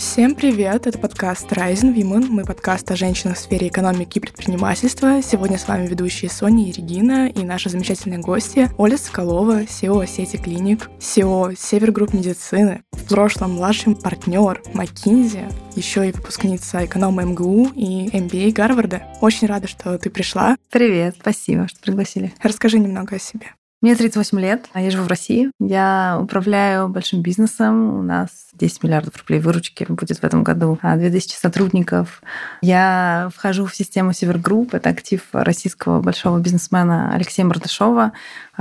Всем привет! Это подкаст Rising Women. Мы подкаст о женщинах в сфере экономики и предпринимательства. Сегодня с вами ведущие Соня и Регина и наши замечательные гости Оля Соколова, CEO сети клиник, CEO Севергрупп Медицины, в прошлом младший партнер McKinsey, еще и выпускница эконома МГУ и MBA Гарварда. Очень рада, что ты пришла. Привет, спасибо, что пригласили. Расскажи немного о себе. Мне 38 лет, а я живу в России. Я управляю большим бизнесом. У нас 10 миллиардов рублей выручки будет в этом году, 2000 а сотрудников. Я вхожу в систему Севергрупп. Это актив российского большого бизнесмена Алексея Мордашова.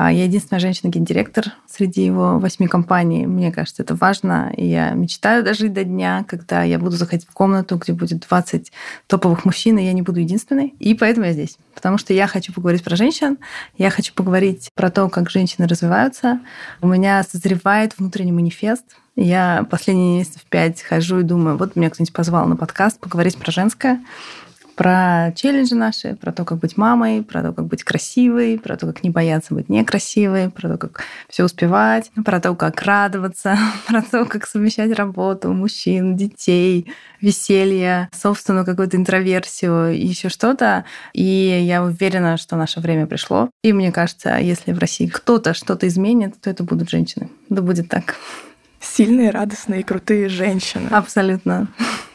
А я единственная женщина-гендиректор среди его восьми компаний. Мне кажется, это важно. И я мечтаю дожить до дня, когда я буду заходить в комнату, где будет 20 топовых мужчин, и я не буду единственной. И поэтому я здесь. Потому что я хочу поговорить про женщин, я хочу поговорить про то, как женщины развиваются. У меня созревает внутренний манифест, я последние месяцев пять хожу и думаю, вот меня кто-нибудь позвал на подкаст поговорить про женское, про челленджи наши, про то, как быть мамой, про то, как быть красивой, про то, как не бояться быть некрасивой, про то, как все успевать, про то, как радоваться, про то, как совмещать работу, мужчин, детей, веселье, собственную какую-то интроверсию и еще что-то. И я уверена, что наше время пришло. И мне кажется, если в России кто-то что-то изменит, то это будут женщины. Да будет так сильные, радостные крутые женщины. Абсолютно.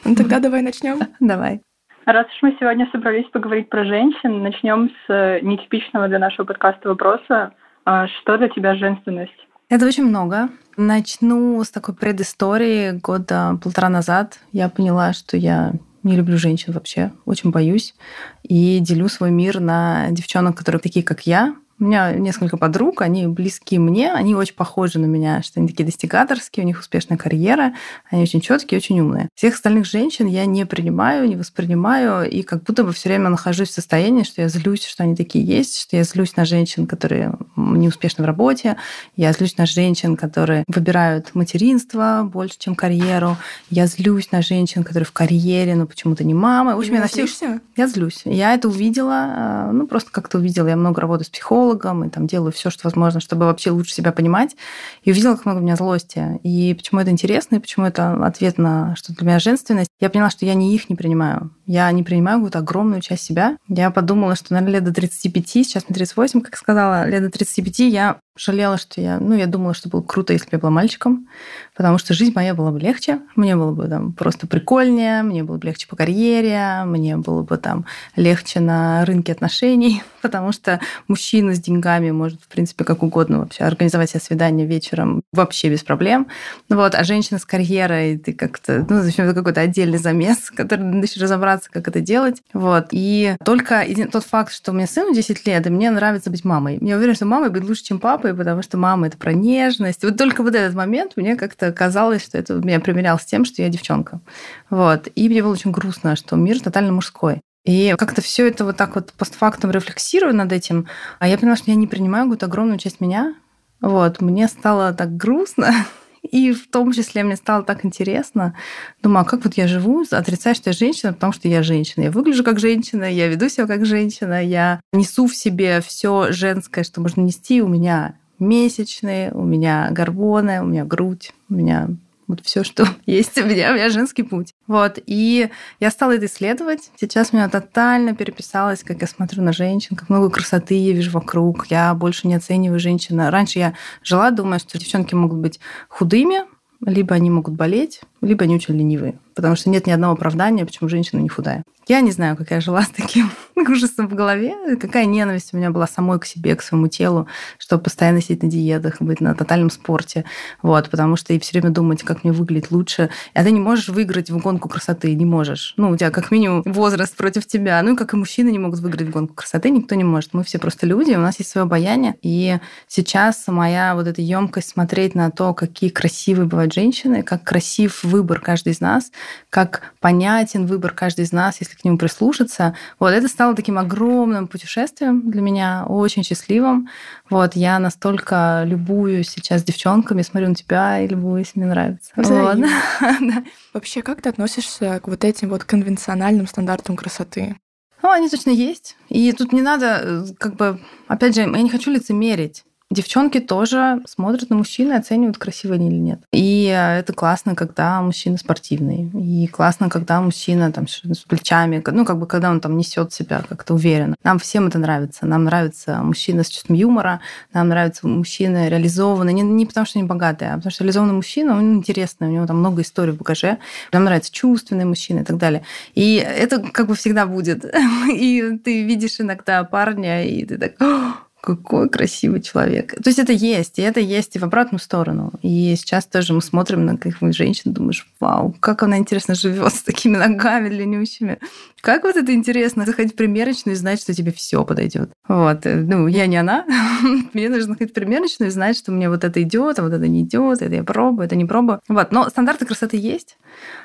Ну тогда давай начнем. Давай. Раз уж мы сегодня собрались поговорить про женщин, начнем с э, нетипичного для нашего подкаста вопроса. А что для тебя женственность? Это очень много. Начну с такой предыстории. Года полтора назад я поняла, что я не люблю женщин вообще, очень боюсь. И делю свой мир на девчонок, которые такие, как я, у меня несколько подруг, они близки мне, они очень похожи на меня, что они такие достигаторские, у них успешная карьера, они очень четкие, очень умные. Всех остальных женщин я не принимаю, не воспринимаю, и как будто бы все время нахожусь в состоянии, что я злюсь, что они такие есть, что я злюсь на женщин, которые не успешны в работе, я злюсь на женщин, которые выбирают материнство больше, чем карьеру, я злюсь на женщин, которые в карьере, но почему-то не мамы. В общем, я на всех... Я злюсь. Я это увидела, ну, просто как-то увидела. Я много работаю с психологом, психологом и там делаю все, что возможно, чтобы вообще лучше себя понимать. И увидела, как много у меня злости. И почему это интересно, и почему это ответ на что для меня женственность. Я поняла, что я не их не принимаю. Я не принимаю какую-то огромную часть себя. Я подумала, что, наверное, лет до 35, сейчас мне 38, как сказала, лет до 35 я жалела, что я, ну, я думала, что было круто, если бы я была мальчиком, потому что жизнь моя была бы легче, мне было бы там просто прикольнее, мне было бы легче по карьере, мне было бы там легче на рынке отношений, потому что мужчина с деньгами может, в принципе, как угодно вообще организовать себе свидание вечером вообще без проблем. Вот, а женщина с карьерой, ты как-то, ну, зачем это какой-то отдельный замес, который надо еще разобраться, как это делать. Вот. И только тот факт, что у меня сыну 10 лет, и мне нравится быть мамой. Я уверена, что мамой будет лучше, чем папа, папой, потому что мама это про нежность. Вот только вот этот момент мне как-то казалось, что это меня примерял с тем, что я девчонка. Вот. И мне было очень грустно, что мир тотально мужской. И как-то все это вот так вот постфактум рефлексирую над этим, а я поняла, что я не принимаю какую-то огромную часть меня. Вот, мне стало так грустно, и в том числе мне стало так интересно. Думаю, а как вот я живу, отрицаю, что я женщина, потому что я женщина. Я выгляжу как женщина, я веду себя как женщина, я несу в себе все женское, что можно нести. У меня месячные, у меня гормоны, у меня грудь, у меня вот все, что есть у меня, у меня женский путь. Вот. И я стала это исследовать. Сейчас у меня тотально переписалось, как я смотрю на женщин, как много красоты я вижу вокруг. Я больше не оцениваю женщин. Раньше я жила, думая, что девчонки могут быть худыми, либо они могут болеть, либо они очень ленивые. Потому что нет ни одного оправдания, почему женщина не худая. Я не знаю, как я жила с таким ужасом в голове, какая ненависть у меня была самой к себе, к своему телу, чтобы постоянно сидеть на диетах, быть на тотальном спорте. Вот, потому что и все время думать, как мне выглядеть лучше. А ты не можешь выиграть в гонку красоты, не можешь. Ну, у тебя как минимум возраст против тебя. Ну, и как и мужчины не могут выиграть в гонку красоты, никто не может. Мы все просто люди, у нас есть свое обаяние. И сейчас моя вот эта емкость смотреть на то, какие красивые бывают женщины, как красив выбор каждый из нас, как понятен выбор каждый из нас, если к нему прислушаться. Вот это стало таким огромным путешествием для меня, очень счастливым. Вот я настолько любую сейчас девчонками, смотрю на тебя и любуюсь, мне нравится. Вот. Вообще, как ты относишься к вот этим вот конвенциональным стандартам красоты? Ну, они точно есть. И тут не надо, как бы, опять же, я не хочу лицемерить. Девчонки тоже смотрят на мужчин и оценивают, красивые они или нет. И это классно, когда мужчина спортивный. И классно, когда мужчина там с плечами, ну, как бы, когда он там несет себя как-то уверенно. Нам всем это нравится. Нам нравится мужчина с чувством юмора, нам нравится мужчина реализованный. Не, не потому, что они богатые, а потому что реализованный мужчина, он интересный, у него там много историй в багаже. Нам нравится чувственный мужчина и так далее. И это как бы всегда будет. И ты видишь иногда парня, и ты так какой красивый человек. То есть это есть, и это есть и в обратную сторону. И сейчас тоже мы смотрим на каких-нибудь женщин, думаешь, вау, как она интересно живет с такими ногами длиннющими. Как вот это интересно, заходить в примерочную и знать, что тебе все подойдет. Вот. Ну, я не она. мне нужно ходить в примерочную и знать, что мне вот это идет, а вот это не идет, это я пробую, это не пробую. Вот. Но стандарты красоты есть.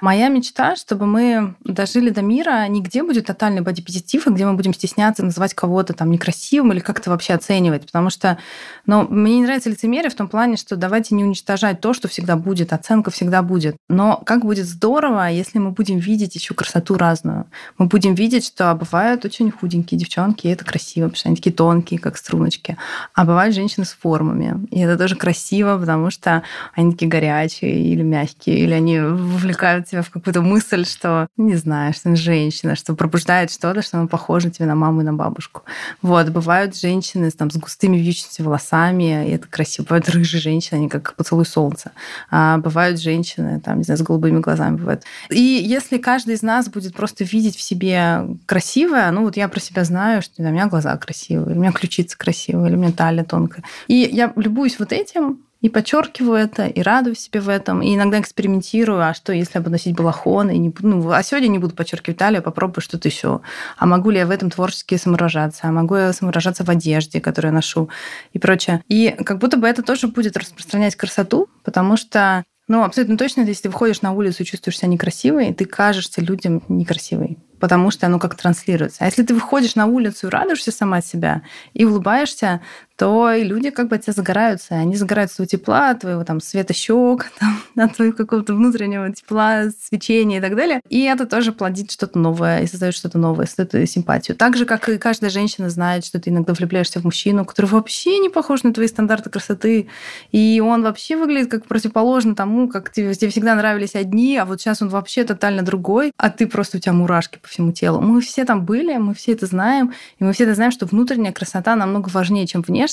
Моя мечта, чтобы мы дожили до мира, нигде будет тотальный бодипозитив, и где мы будем стесняться называть кого-то там некрасивым или как-то вообще оценивать. Потому что ну, мне не нравится лицемерие в том плане, что давайте не уничтожать то, что всегда будет, оценка всегда будет. Но как будет здорово, если мы будем видеть еще красоту разную. Мы будем видеть, что бывают очень худенькие девчонки, и это красиво, потому что они такие тонкие, как струночки. А бывают женщины с формами. И это тоже красиво, потому что они такие горячие или мягкие, или они вовлекают тебя в какую-то мысль, что, не знаю, что женщина, что пробуждает что-то, что она похожа тебе на маму и на бабушку. Вот. Бывают женщины там, с густыми вьющимися волосами, и это красиво. Бывают рыжие женщины, они как поцелуй солнца. А бывают женщины, там, не знаю, с голубыми глазами бывают. И если каждый из нас будет просто видеть в себе красивая, ну вот я про себя знаю, что у меня глаза красивые, у меня ключица красивая, или у меня талия тонкая. И я любуюсь вот этим, и подчеркиваю это, и радуюсь себе в этом, и иногда экспериментирую, а что, если я буду носить балахон, и не ну, а сегодня не буду подчеркивать талию, попробую что-то еще. А могу ли я в этом творчески самовыражаться? А могу я самовыражаться в одежде, которую я ношу, и прочее. И как будто бы это тоже будет распространять красоту, потому что ну, абсолютно точно, если ты выходишь на улицу и чувствуешь себя некрасивой, ты кажешься людям некрасивой потому что оно как транслируется. А если ты выходишь на улицу и радуешься сама себя и улыбаешься, то и люди как бы от тебя загораются. Они загораются твоего тепла, твоего там света щек, от твоего какого-то внутреннего тепла, свечения и так далее. И это тоже плодит что-то новое и создает что-то новое, создает симпатию. Так же, как и каждая женщина знает, что ты иногда влюбляешься в мужчину, который вообще не похож на твои стандарты красоты, и он вообще выглядит как противоположно тому, как тебе, тебе всегда нравились одни, а вот сейчас он вообще тотально другой, а ты просто у тебя мурашки по всему телу. Мы все там были, мы все это знаем, и мы все это знаем, что внутренняя красота намного важнее, чем внешняя.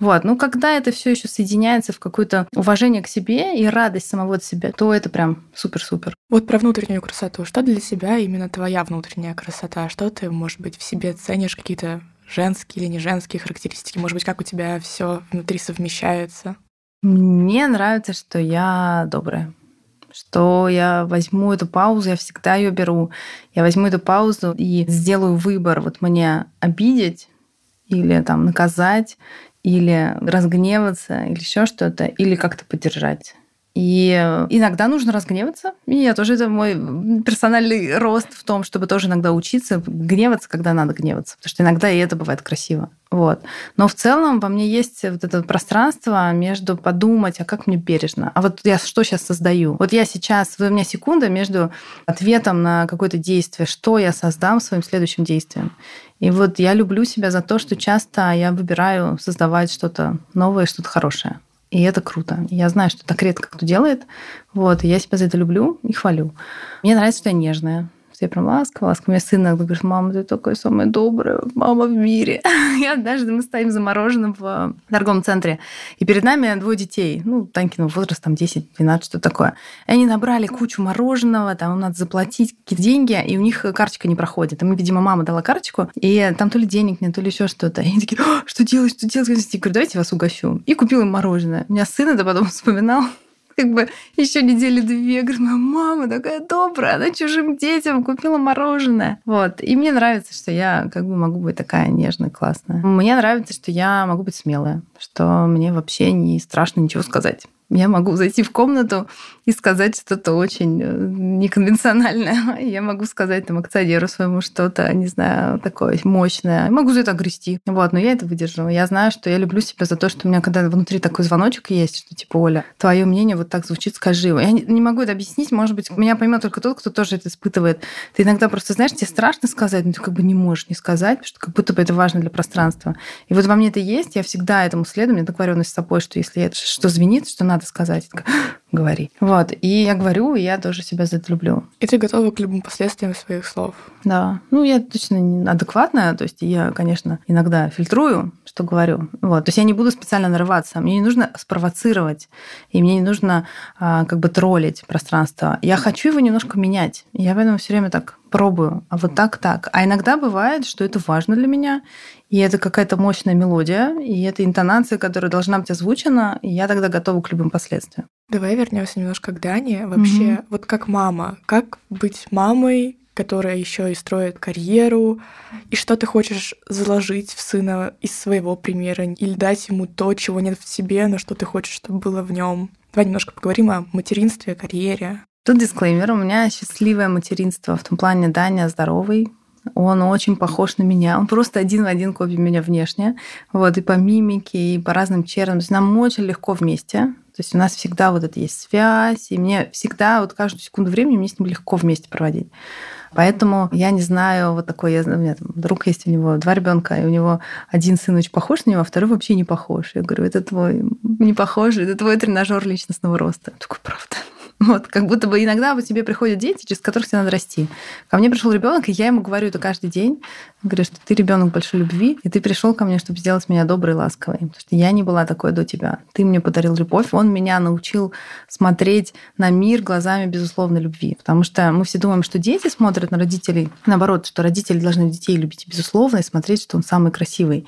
Вот. Но когда это все еще соединяется в какое-то уважение к себе и радость самого от себя, то это прям супер-супер. Вот про внутреннюю красоту. Что для себя именно твоя внутренняя красота? Что ты, может быть, в себе ценишь какие-то женские или не женские характеристики? Может быть, как у тебя все внутри совмещается? Мне нравится, что я добрая что я возьму эту паузу, я всегда ее беру. Я возьму эту паузу и сделаю выбор. Вот мне обидеть или там наказать, или разгневаться, или еще что-то, или как-то поддержать. И иногда нужно разгневаться. И я тоже, это мой персональный рост в том, чтобы тоже иногда учиться гневаться, когда надо гневаться. Потому что иногда и это бывает красиво. Вот. Но в целом во мне есть вот это пространство между подумать, а как мне бережно, а вот я что сейчас создаю. Вот я сейчас, у меня секунда между ответом на какое-то действие, что я создам своим следующим действием. И вот я люблю себя за то, что часто я выбираю создавать что-то новое, что-то хорошее. И это круто. Я знаю, что так редко кто делает. Вот, и я себя за это люблю и хвалю. Мне нравится, что я нежная я прям ласково, ласково. У меня сын иногда говорит, мама, ты такая самая добрая мама в мире. И однажды мы стоим за мороженым в торговом центре, и перед нами двое детей, ну, Танькиного возраста, там 10-12, что такое. И они набрали кучу мороженого, там надо заплатить какие-то деньги, и у них карточка не проходит. И мы, видимо, мама дала карточку, и там то ли денег нет, то ли еще что-то. И они такие, что делать, что делать? Я говорю, давайте я вас угощу. И купила им мороженое. У меня сын это потом вспоминал, как бы еще недели две. Говорю, моя мама такая добрая, она чужим детям купила мороженое. Вот. И мне нравится, что я как бы могу быть такая нежная, классная. Мне нравится, что я могу быть смелая, что мне вообще не страшно ничего сказать. Я могу зайти в комнату и сказать что-то очень э, неконвенциональное. Я могу сказать там акционеру своему что-то, не знаю, такое мощное. Могу за это огрести. Вот, но я это выдержу. Я знаю, что я люблю себя за то, что у меня когда внутри такой звоночек есть, что типа, Оля, твое мнение вот так звучит, скажи его. Я не могу это объяснить, может быть, меня поймет только тот, кто тоже это испытывает. Ты иногда просто, знаешь, тебе страшно сказать, но ты как бы не можешь не сказать, потому что как будто бы это важно для пространства. И вот во мне это есть, я всегда этому следую, мне договоренность с собой, что если это что звенит, что надо сказать, говори. Вот. И я говорю, и я тоже себя за это люблю. И ты готова к любым последствиям своих слов. Да. Ну, я точно не адекватная, то есть я, конечно, иногда фильтрую, что говорю. Вот. То есть я не буду специально нарываться. Мне не нужно спровоцировать, и мне не нужно а, как бы троллить пространство. Я хочу его немножко менять. Я поэтому все время так пробую, а вот так, так. А иногда бывает, что это важно для меня, и это какая-то мощная мелодия, и это интонация, которая должна быть озвучена, и я тогда готова к любым последствиям. Давай вернемся немножко к Дане. Вообще, mm-hmm. вот как мама, как быть мамой, которая еще и строит карьеру, и что ты хочешь заложить в сына из своего примера, или дать ему то, чего нет в себе, но что ты хочешь, чтобы было в нем. Давай немножко поговорим о материнстве, карьере. Тут дисклеймер. У меня счастливое материнство. В том плане Даня здоровый. Он очень похож на меня. Он просто один в один копия меня внешне. Вот, и по мимике, и по разным чертам. То есть нам очень легко вместе. То есть у нас всегда вот это есть связь, и мне всегда вот каждую секунду времени мне с ним легко вместе проводить. Поэтому я не знаю, вот такой, я, у меня там друг есть, у него два ребенка, и у него один сын очень похож на него, а второй вообще не похож. Я говорю, это твой не похожий, это твой тренажер личностного роста. Я такой, правда. Вот, как будто бы иногда вот тебе приходят дети, через которых тебе надо расти. Ко мне пришел ребенок, и я ему говорю это каждый день. Говорю, что ты ребенок большой любви, и ты пришел ко мне, чтобы сделать меня доброй и ласковой. Потому что я не была такой до тебя. Ты мне подарил любовь. Он меня научил смотреть на мир глазами безусловной любви. Потому что мы все думаем, что дети смотрят на родителей. Наоборот, что родители должны детей любить безусловно и смотреть, что он самый красивый.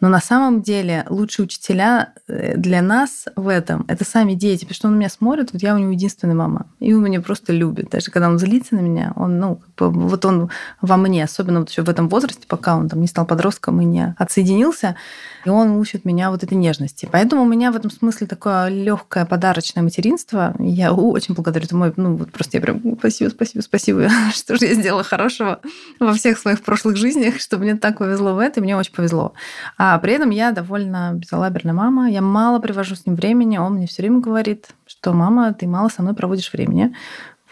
Но на самом деле лучшие учителя э, для нас в этом – это сами дети. Потому что он меня смотрит, вот я у него единственный мама. И он меня просто любит. Даже когда он злится на меня, он, ну, как бы, вот он во мне, особенно вот еще в этом возрасте, пока он там не стал подростком и не отсоединился, и он учит меня вот этой нежности. Поэтому у меня в этом смысле такое легкое подарочное материнство. Я очень благодарю. Это ну, вот просто я прям спасибо, спасибо, спасибо, что же я сделала хорошего во всех своих прошлых жизнях, что мне так повезло в это, и мне очень повезло. А при этом я довольно безалаберная мама. Я мало привожу с ним времени. Он мне все время говорит, что мама, ты мало со мной проводишь времени.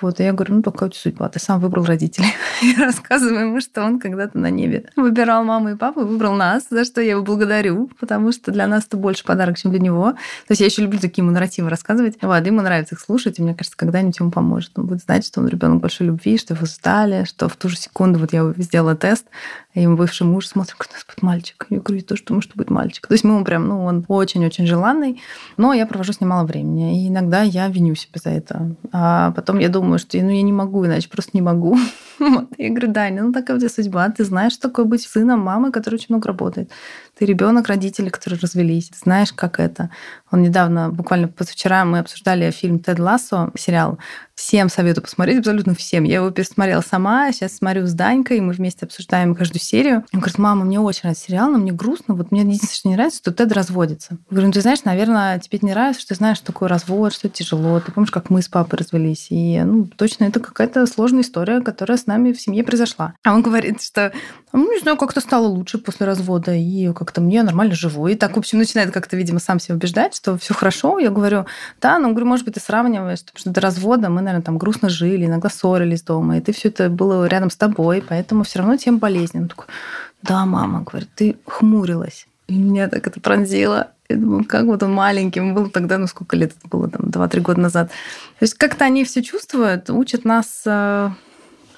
Вот, и я говорю, ну, такая у тебя судьба, ты сам выбрал родителей. Я рассказываю ему, что он когда-то на небе выбирал маму и папу, выбрал нас, за что я его благодарю, потому что для нас это больше подарок, чем для него. То есть я еще люблю такие ему нарративы рассказывать. Вот, ему нравится их слушать, и мне кажется, когда-нибудь ему поможет. Он будет знать, что он ребенок большой любви, что его ждали, что в ту же секунду вот я сделала тест, и ему бывший муж смотрит, у нас будет мальчик. Я говорю, думаю, что будет мальчик. То есть мы ему прям, ну, он очень-очень желанный, но я провожу с ним мало времени. И иногда я виню себя за это. А потом я думаю, что ну, я не могу, иначе просто не могу. Вот. Я говорю, Даня, ну такая тебя судьба. Ты знаешь, что такое быть сыном мамы, который очень много работает. Ты ребенок родители, которые развелись. Знаешь, как это. Он недавно, буквально позавчера, мы обсуждали фильм «Тед Лассо», сериал. Всем советую посмотреть, абсолютно всем. Я его пересмотрела сама, сейчас смотрю с Данькой, и мы вместе обсуждаем каждую серию. Он говорит, мама, мне очень нравится сериал, но мне грустно. Вот мне единственное, что не нравится, что Тед разводится. Я говорю, ну ты знаешь, наверное, тебе не нравится, что ты знаешь, что такое развод, что тяжело. Ты помнишь, как мы с папой развелись. И ну, точно это какая-то сложная история, которая с нами в семье произошла. А он говорит, что ну, не знаю, как-то стало лучше после развода, и как-то мне нормально живу. И так, в общем, начинает как-то, видимо, сам себя убеждать, что все хорошо. Я говорю, да, ну, говорю, может быть, ты сравниваешь, потому что до развода мы, наверное, там грустно жили, иногда ссорились дома, и ты все это было рядом с тобой, поэтому все равно тем болезненно. Такой, да, мама, говорит, ты хмурилась. И меня так это пронзило. Я думаю, как вот он маленьким был тогда, ну сколько лет это было, там, 2-3 года назад. То есть как-то они все чувствуют, учат нас э,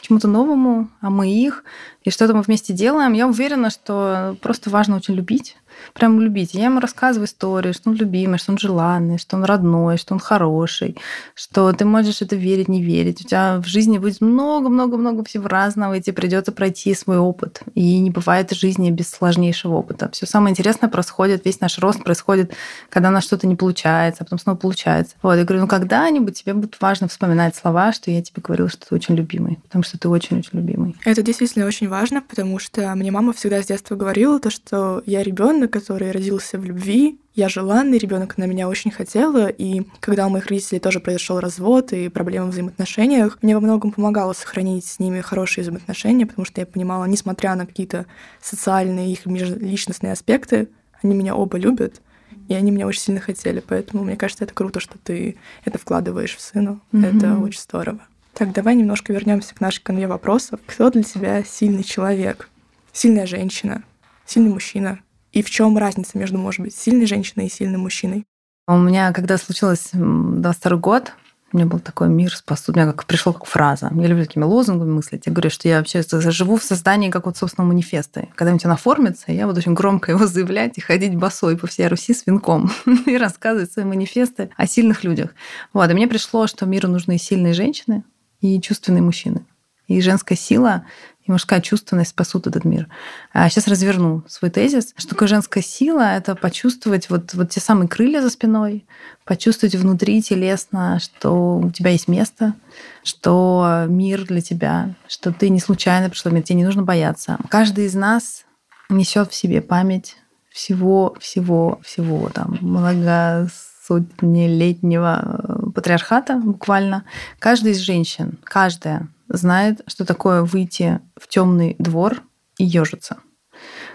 чему-то новому, а мы их, и что-то мы вместе делаем. Я уверена, что просто важно очень любить прям любить. Я ему рассказываю истории, что он любимый, что он желанный, что он родной, что он хороший, что ты можешь это верить, не верить. У тебя в жизни будет много-много-много всего разного, и тебе придется пройти свой опыт. И не бывает жизни без сложнейшего опыта. Все самое интересное происходит, весь наш рост происходит, когда у нас что-то не получается, а потом снова получается. Вот, я говорю, ну когда-нибудь тебе будет важно вспоминать слова, что я тебе говорила, что ты очень любимый, потому что ты очень-очень любимый. Это действительно очень важно, потому что мне мама всегда с детства говорила то, что я ребенок, который родился в любви, я желанный ребенок, она меня очень хотела, и когда у моих родителей тоже произошел развод и проблемы в взаимоотношениях, мне во многом помогало сохранить с ними хорошие взаимоотношения, потому что я понимала, несмотря на какие-то социальные их межличностные аспекты, они меня оба любят, и они меня очень сильно хотели. Поэтому мне кажется, это круто, что ты это вкладываешь в сына. Mm-hmm. Это очень здорово. Так, давай немножко вернемся к нашей конве вопросов. Кто для тебя сильный человек? Сильная женщина? Сильный мужчина? И в чем разница между, может быть, сильной женщиной и сильным мужчиной? У меня, когда случилось 22 год, у меня был такой мир спасу. У меня как пришло как фраза. Я люблю такими лозунгами мыслить. Я говорю, что я вообще живу в создании как вот собственного манифеста. Когда-нибудь он оформится, я буду очень громко его заявлять и ходить босой по всей Руси с венком и рассказывать свои манифесты о сильных людях. Вот. И мне пришло, что миру нужны сильные женщины и чувственные мужчины. И женская сила и мужская чувственность спасут этот мир. А сейчас разверну свой тезис. Что такое женская сила? Это почувствовать вот, вот те самые крылья за спиной, почувствовать внутри телесно, что у тебя есть место, что мир для тебя, что ты не случайно пришла в мир, тебе не нужно бояться. Каждый из нас несет в себе память всего, всего, всего там много сотнелетнего патриархата буквально. Каждая из женщин, каждая знает, что такое выйти в темный двор и ежиться.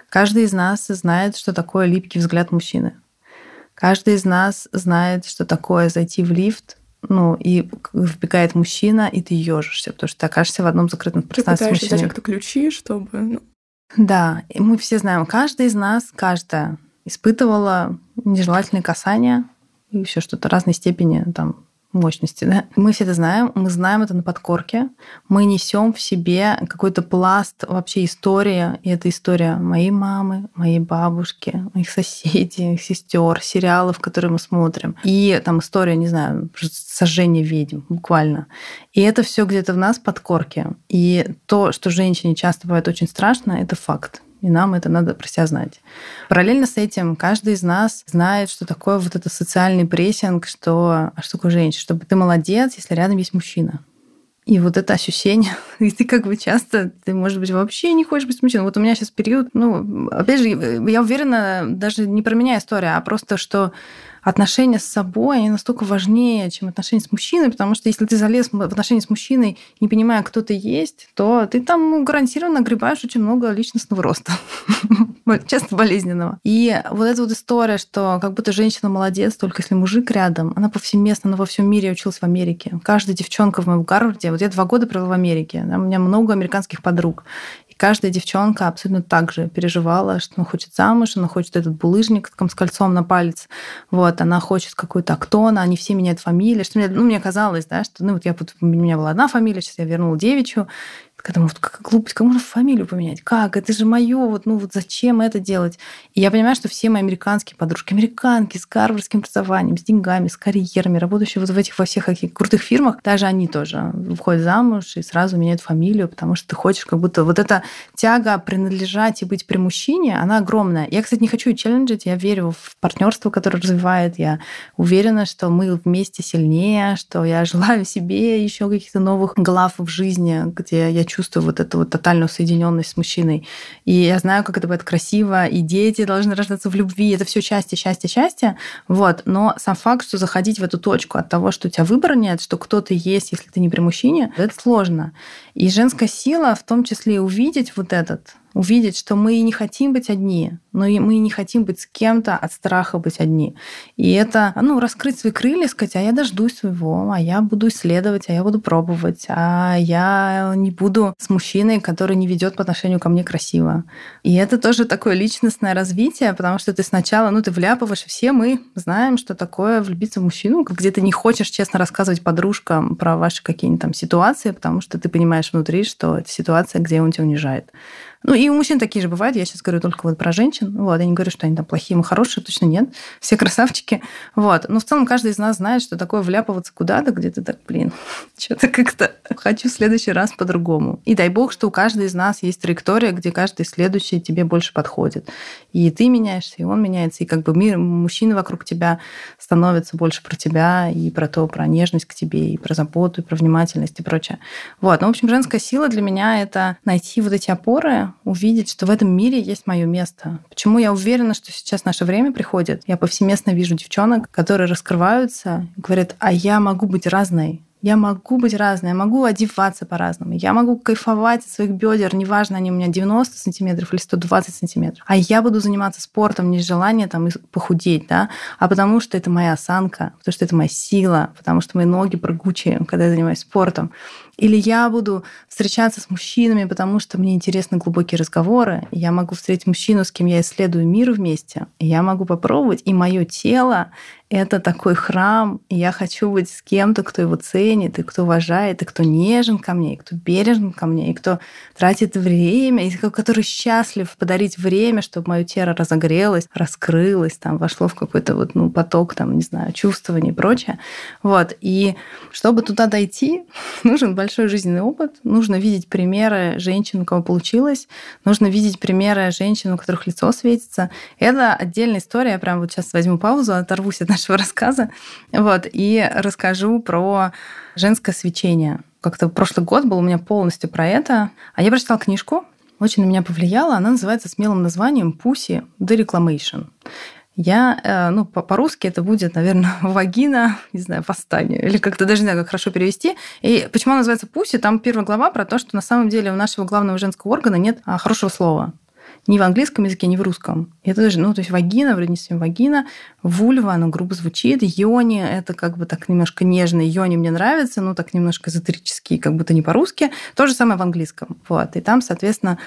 Каждый из нас знает, что такое липкий взгляд мужчины. Каждый из нас знает, что такое зайти в лифт, ну, и вбегает мужчина, и ты ежишься, потому что ты окажешься в одном закрытом пространстве ты пытаешься взять как-то ключи, чтобы... Ну... Да, и мы все знаем, каждый из нас, каждая испытывала нежелательные касания и еще что-то разной степени там мощности. Да? Мы все это знаем, мы знаем это на подкорке, мы несем в себе какой-то пласт вообще истории, и это история моей мамы, моей бабушки, моих соседей, моих сестер, сериалов, которые мы смотрим, и там история, не знаю, сожжения ведьм, буквально. И это все где-то в нас подкорке. И то, что женщине часто бывает очень страшно, это факт и нам это надо про себя знать. Параллельно с этим каждый из нас знает, что такое вот это социальный прессинг, что, а что такое женщина, чтобы ты молодец, если рядом есть мужчина. И вот это ощущение, и ты как бы часто, ты, может быть, вообще не хочешь быть мужчиной. Вот у меня сейчас период, ну, опять же, я уверена, даже не про меня история, а просто, что отношения с собой, они настолько важнее, чем отношения с мужчиной, потому что если ты залез в отношения с мужчиной, не понимая, кто ты есть, то ты там гарантированно огребаешь очень много личностного роста, часто болезненного. И вот эта вот история, что как будто женщина молодец, только если мужик рядом, она повсеместно, она во всем мире училась в Америке. Каждая девчонка в моем Гарварде, вот я два года провела в Америке, у меня много американских подруг каждая девчонка абсолютно так же переживала, что она хочет замуж, она хочет этот булыжник с кольцом на палец, вот, она хочет какой-то актон, они все меняют фамилию, что мне, ну, мне казалось, да, что, ну, вот я, у меня была одна фамилия, сейчас я вернула девичью, когда вот как глупость, кому можно фамилию поменять? Как? Это же мое, вот, ну вот зачем это делать? И я понимаю, что все мои американские подружки, американки с гарвардским образованием, с деньгами, с карьерами, работающие вот в этих во всех каких крутых фирмах, даже они тоже выходят замуж и сразу меняют фамилию, потому что ты хочешь как будто... Вот эта тяга принадлежать и быть при мужчине, она огромная. Я, кстати, не хочу челленджить, я верю в партнерство, которое развивает, я уверена, что мы вместе сильнее, что я желаю себе еще каких-то новых глав в жизни, где я чувствую вот эту вот тотальную соединенность с мужчиной. И я знаю, как это будет красиво, и дети должны рождаться в любви. Это все счастье, счастье, счастье. Вот. Но сам факт, что заходить в эту точку от того, что у тебя выбора нет, что кто-то есть, если ты не при мужчине, это сложно. И женская сила в том числе увидеть вот этот увидеть, что мы не хотим быть одни, но и мы не хотим быть с кем-то от страха быть одни. И это, ну, раскрыть свои крылья, сказать, а я дождусь своего, а я буду исследовать, а я буду пробовать, а я не буду с мужчиной, который не ведет по отношению ко мне красиво. И это тоже такое личностное развитие, потому что ты сначала, ну, ты вляпываешь, все мы знаем, что такое влюбиться в мужчину, где ты не хочешь честно рассказывать подружкам про ваши какие-нибудь там ситуации, потому что ты понимаешь внутри, что это ситуация, где он тебя унижает. Ну, и у мужчин такие же бывают. Я сейчас говорю только вот про женщин. Вот, я не говорю, что они там плохие, мы хорошие, точно нет. Все красавчики. Вот. Но в целом каждый из нас знает, что такое вляпываться куда-то, где ты так, блин, что-то как-то хочу в следующий раз по-другому. И дай бог, что у каждой из нас есть траектория, где каждый следующий тебе больше подходит. И ты меняешься, и он меняется, и как бы мир, мужчины вокруг тебя становятся больше про тебя, и про то, про нежность к тебе, и про заботу, и про внимательность, и прочее. Вот. Ну, в общем, женская сила для меня — это найти вот эти опоры, увидеть, что в этом мире есть мое место. Почему я уверена, что сейчас наше время приходит? Я повсеместно вижу девчонок, которые раскрываются говорят, а я могу быть разной. Я могу быть разной, я могу одеваться по-разному, я могу кайфовать от своих бедер, неважно, они у меня 90 сантиметров или 120 сантиметров. А я буду заниматься спортом не из желания там похудеть, да, а потому что это моя осанка, потому что это моя сила, потому что мои ноги прыгучие, когда я занимаюсь спортом. Или я буду встречаться с мужчинами, потому что мне интересны глубокие разговоры. Я могу встретить мужчину, с кем я исследую мир вместе. Я могу попробовать. И мое тело — это такой храм. И я хочу быть с кем-то, кто его ценит, и кто уважает, и кто нежен ко мне, и кто бережен ко мне, и кто тратит время, и который счастлив подарить время, чтобы мое тело разогрелось, раскрылось, там, вошло в какой-то вот, ну, поток, там, не знаю, чувствований и прочее. Вот. И чтобы туда дойти, нужен большой большой жизненный опыт. Нужно видеть примеры женщин, у кого получилось. Нужно видеть примеры женщин, у которых лицо светится. Это отдельная история. Я прям вот сейчас возьму паузу, оторвусь от нашего рассказа. Вот, и расскажу про женское свечение. Как-то прошлый год был у меня полностью про это. А я прочитала книжку, очень на меня повлияла. Она называется смелым названием «Pussy The Reclamation». Я, э, ну, по-русски это будет, наверное, вагина, не знаю, восстание, или как-то даже не знаю, как хорошо перевести. И почему она называется Пуси? Там первая глава про то, что на самом деле у нашего главного женского органа нет а, хорошего слова ни в английском языке, ни в русском. Это даже, ну, то есть вагина, вроде не вагина, вульва, оно грубо звучит, йони, это как бы так немножко нежно, йони мне нравится, ну, так немножко эзотерически, как будто не по-русски. То же самое в английском. Вот. И там, соответственно,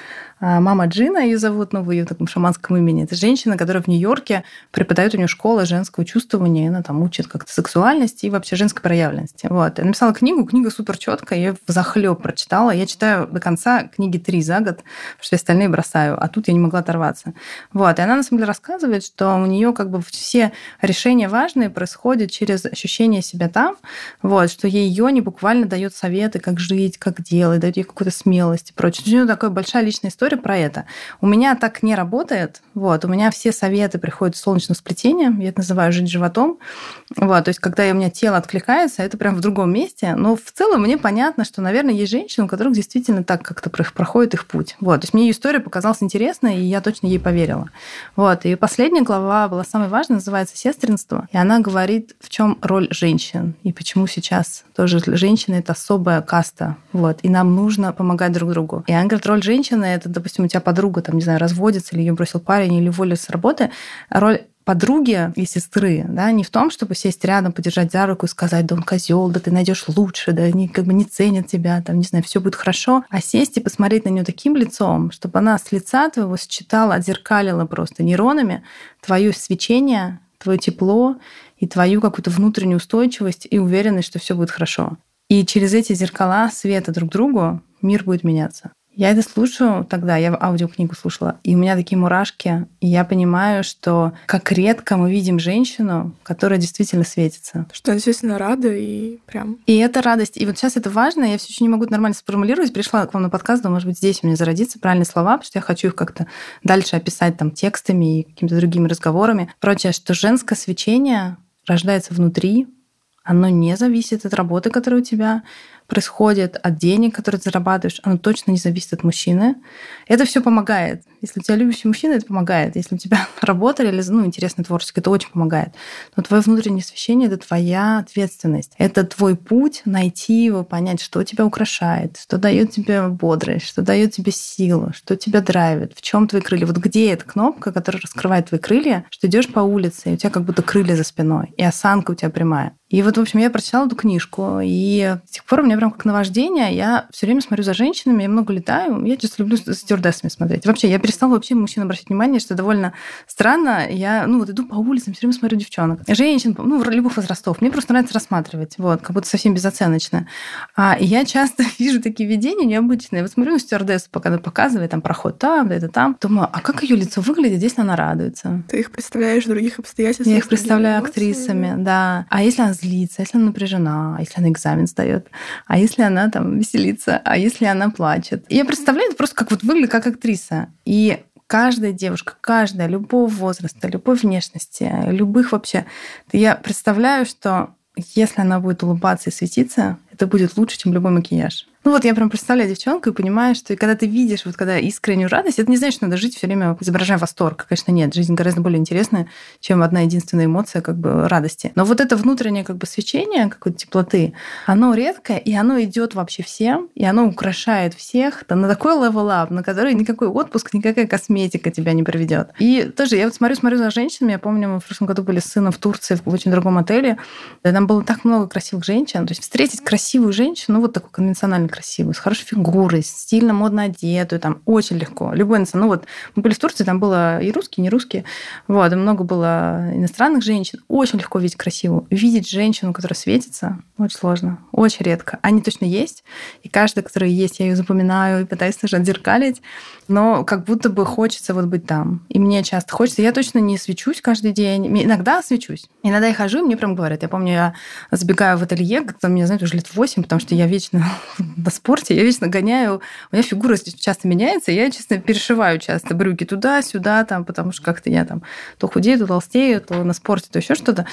мама Джина, ее зовут, ну, в ее таком шаманском имени, это женщина, которая в Нью-Йорке преподает у нее школа женского чувствования, она там учит как-то сексуальности и вообще женской проявленности. Вот. Я написала книгу, книга супер четкая, я в захлеб прочитала. Я читаю до конца книги три за год, потому что остальные бросаю. А тут я не могла оторваться. Вот. И она, на самом деле, рассказывает, что у нее как бы все решения важные происходят через ощущение себя там, вот, что ей ее не буквально дает советы, как жить, как делать, дает ей какую-то смелость и прочее. У нее такая большая личная история про это. У меня так не работает. Вот. У меня все советы приходят с солнечного сплетения. Я это называю жить животом. Вот. То есть, когда у меня тело откликается, это прям в другом месте. Но в целом мне понятно, что, наверное, есть женщины, у которых действительно так как-то проходит их путь. Вот. То есть, мне ее история показалась интересной, интересно, и я точно ей поверила. Вот. И последняя глава была самой важной, называется «Сестринство». И она говорит, в чем роль женщин, и почему сейчас тоже женщины — это особая каста. Вот. И нам нужно помогать друг другу. И она говорит, роль женщины — это, допустим, у тебя подруга, там, не знаю, разводится, или ее бросил парень, или уволили с работы. Роль подруги и сестры, да, не в том, чтобы сесть рядом, подержать за руку и сказать, да он козел, да ты найдешь лучше, да они как бы не ценят тебя, там, не знаю, все будет хорошо, а сесть и посмотреть на нее таким лицом, чтобы она с лица твоего считала, отзеркалила просто нейронами твое свечение, твое тепло и твою какую-то внутреннюю устойчивость и уверенность, что все будет хорошо. И через эти зеркала света друг другу мир будет меняться. Я это слушаю тогда, я аудиокнигу слушала, и у меня такие мурашки, и я понимаю, что как редко мы видим женщину, которая действительно светится. Что действительно рада и прям... И это радость. И вот сейчас это важно, я все еще не могу нормально сформулировать. Пришла к вам на подкаст, думаю, может быть, здесь у меня зародится правильные слова, потому что я хочу их как-то дальше описать там текстами и какими-то другими разговорами. Прочее, что женское свечение рождается внутри, оно не зависит от работы, которая у тебя, происходит от денег, которые ты зарабатываешь, оно точно не зависит от мужчины. Это все помогает. Если у тебя любящий мужчина, это помогает. Если у тебя работа или ну, интересное творчество, это очень помогает. Но твое внутреннее освещение — это твоя ответственность. Это твой путь найти его, понять, что тебя украшает, что дает тебе бодрость, что дает тебе силу, что тебя драйвит, в чем твои крылья. Вот где эта кнопка, которая раскрывает твои крылья, что идешь по улице, и у тебя как будто крылья за спиной, и осанка у тебя прямая. И вот, в общем, я прочитала эту книжку, и с тех пор у меня прям как наваждение. Я все время смотрю за женщинами, я много летаю. Я just люблю с стюардессами смотреть. Вообще, я перестала вообще мужчин обращать внимание, что довольно странно. Я, ну, вот иду по улицам, все время смотрю девчонок. Женщин, ну, любых возрастов. Мне просто нравится рассматривать, вот, как будто совсем безоценочно. А, я часто вижу такие видения необычные. Вот смотрю на стюардессу, пока она показывает, там, проход там, да это там. Думаю, а как ее лицо выглядит, если она радуется? Ты их представляешь в других обстоятельствах? Я их представляю актрисами, да. А если она злится, если она напряжена, а если она экзамен сдает, а если она там веселится, а если она плачет. Я представляю это просто как вот выглядит как актриса. И каждая девушка, каждая, любого возраста, любой внешности, любых вообще, я представляю, что если она будет улыбаться и светиться, это будет лучше, чем любой макияж. Ну вот я прям представляю девчонку и понимаю, что и когда ты видишь, вот когда искреннюю радость, это не значит, что надо жить все время изображая восторг. Конечно, нет. Жизнь гораздо более интересная, чем одна единственная эмоция как бы радости. Но вот это внутреннее как бы свечение, какой-то теплоты, оно редкое, и оно идет вообще всем, и оно украшает всех на такой up, на который никакой отпуск, никакая косметика тебя не приведет. И тоже я вот смотрю, смотрю за женщинами. Я помню, мы в прошлом году были с сыном в Турции в очень другом отеле. И там было так много красивых женщин. То есть встретить красивую женщину, ну вот такую конвенционально красивую, с хорошей фигурой, стильно, модно одетую, там очень легко. Любой Ну вот мы были в Турции, там было и русские, и не русские. Вот, и много было иностранных женщин. Очень легко видеть красивую. Видеть женщину, которая светится, очень сложно, очень редко. Они точно есть, и каждая, которая есть, я ее запоминаю и пытаюсь тоже отзеркалить, но как будто бы хочется вот быть там. И мне часто хочется. Я точно не свечусь каждый день. Иногда свечусь. Иногда я хожу, и мне прям говорят. Я помню, я забегаю в ателье, когда меня, знают, уже лет 8, потому что я вечно на спорте, я вечно гоняю. У меня фигура часто меняется, я, честно, перешиваю часто брюки туда-сюда, там, потому что как-то я там то худею, то толстею, то на спорте, то еще что-то.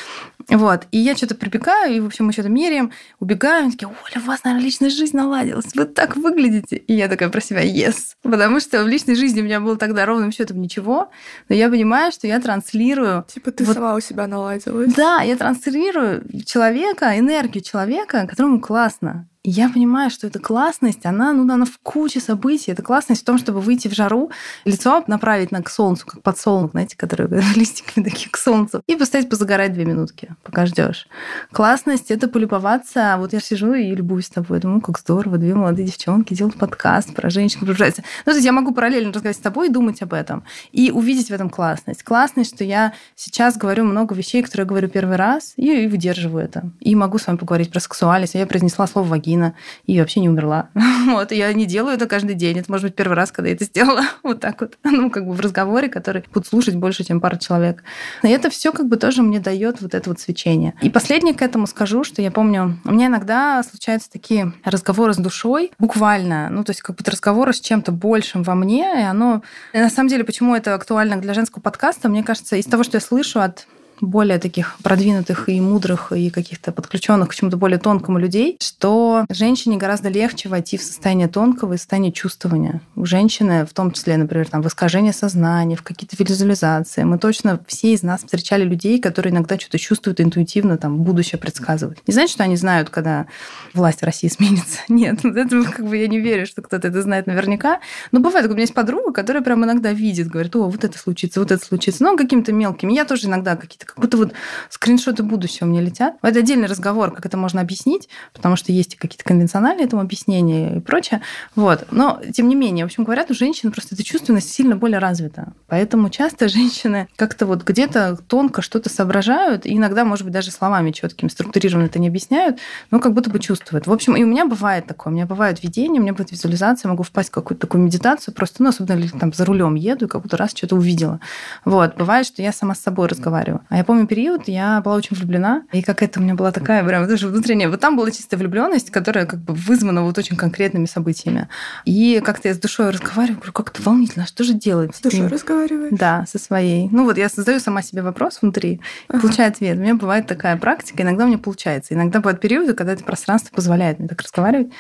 Вот. И я что-то прибегаю, и, в общем, мы что-то меряем, убегаем, они такие, Оля, у вас, наверное, личная жизнь наладилась, вы так выглядите. И я такая про себя, yes. Потому что в личной жизни у меня было тогда ровным счетом ничего, но я понимаю, что я транслирую... Типа ты вот... сама у себя наладилась. Да, я транслирую человека, энергию человека, которому классно я понимаю, что эта классность, она, ну, она в куче событий. Это классность в том, чтобы выйти в жару, лицо направить на к солнцу, как подсолнух, знаете, которые листиками такие к солнцу, и поставить позагорать две минутки, пока ждешь. Классность — это полюбоваться. Вот я сижу и любуюсь с тобой. Думаю, как здорово, две молодые девчонки делают подкаст про женщин, погружаются. Ну, то есть я могу параллельно разговаривать с тобой и думать об этом. И увидеть в этом классность. Классность, что я сейчас говорю много вещей, которые я говорю первый раз, и, и выдерживаю это. И могу с вами поговорить про сексуальность. Я произнесла слово «вагина», вагина, и вообще не умерла. Вот, я не делаю это каждый день. Это может быть первый раз, когда я это сделала. Вот так вот. Ну, как бы в разговоре, который будут слушать больше, чем пара человек. И это все как бы тоже мне дает вот это вот свечение. И последнее к этому скажу, что я помню, у меня иногда случаются такие разговоры с душой, буквально, ну, то есть как будто разговоры с чем-то большим во мне, и оно... И на самом деле, почему это актуально для женского подкаста, мне кажется, из того, что я слышу от более таких продвинутых и мудрых, и каких-то подключенных к чему-то более тонкому людей, что женщине гораздо легче войти в состояние тонкого и состояние чувствования. У женщины, в том числе, например, там, в искажение сознания, в какие-то визуализации. Мы точно все из нас встречали людей, которые иногда что-то чувствуют интуитивно, там, будущее предсказывают. Не значит, что они знают, когда власть России сменится. Нет, это как бы я не верю, что кто-то это знает наверняка. Но бывает, у меня есть подруга, которая прям иногда видит, говорит, о, вот это случится, вот это случится. Ну, какими-то мелкими. Я тоже иногда какие-то как будто вот скриншоты будущего мне летят. Это отдельный разговор, как это можно объяснить, потому что есть какие-то конвенциональные этому объяснения и прочее. Вот. Но, тем не менее, в общем, говорят, у женщин просто эта чувственность сильно более развита. Поэтому часто женщины как-то вот где-то тонко что-то соображают, и иногда, может быть, даже словами четкими, структурированно это не объясняют, но как будто бы чувствуют. В общем, и у меня бывает такое. У меня бывают видения, у меня бывает визуализация, могу впасть в какую-то такую медитацию, просто, ну, особенно там за рулем еду, и как будто раз что-то увидела. Вот. Бывает, что я сама с собой разговариваю. А я помню период я была очень влюблена, и как это у меня была такая прям даже внутренняя. Вот там была чистая влюбленность, которая как бы вызвана вот очень конкретными событиями. И как-то я с душой разговариваю, говорю, как это волнительно, что же делать? С душой разговариваешь? Да, со своей. Ну вот я задаю сама себе вопрос внутри, ага. получаю ответ. У меня бывает такая практика, иногда у меня получается. Иногда бывают периоды, когда это пространство позволяет мне так разговаривать.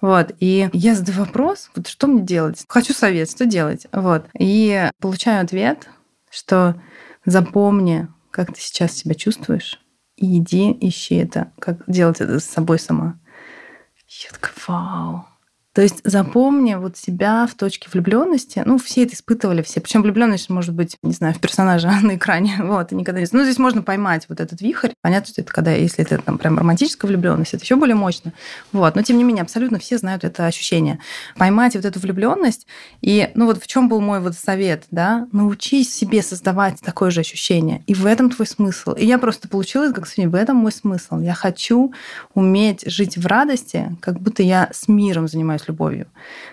Вот. И я задаю вопрос, вот что мне делать? Хочу совет, что делать? Вот. И получаю ответ, что запомни, как ты сейчас себя чувствуешь, и иди, ищи это, как делать это с собой сама. Я такая, вау, то есть запомни вот себя в точке влюбленности. Ну, все это испытывали, все. Причем влюбленность может быть, не знаю, в персонажа на экране. Вот, и никогда не... Ну, здесь можно поймать вот этот вихрь. Понятно, что это когда, если это там прям романтическая влюбленность, это еще более мощно. Вот, но тем не менее, абсолютно все знают это ощущение. Поймать вот эту влюбленность. И, ну, вот в чем был мой вот совет, да? Научись себе создавать такое же ощущение. И в этом твой смысл. И я просто получилась, как сегодня, в этом мой смысл. Я хочу уметь жить в радости, как будто я с миром занимаюсь занимаюсь любовью.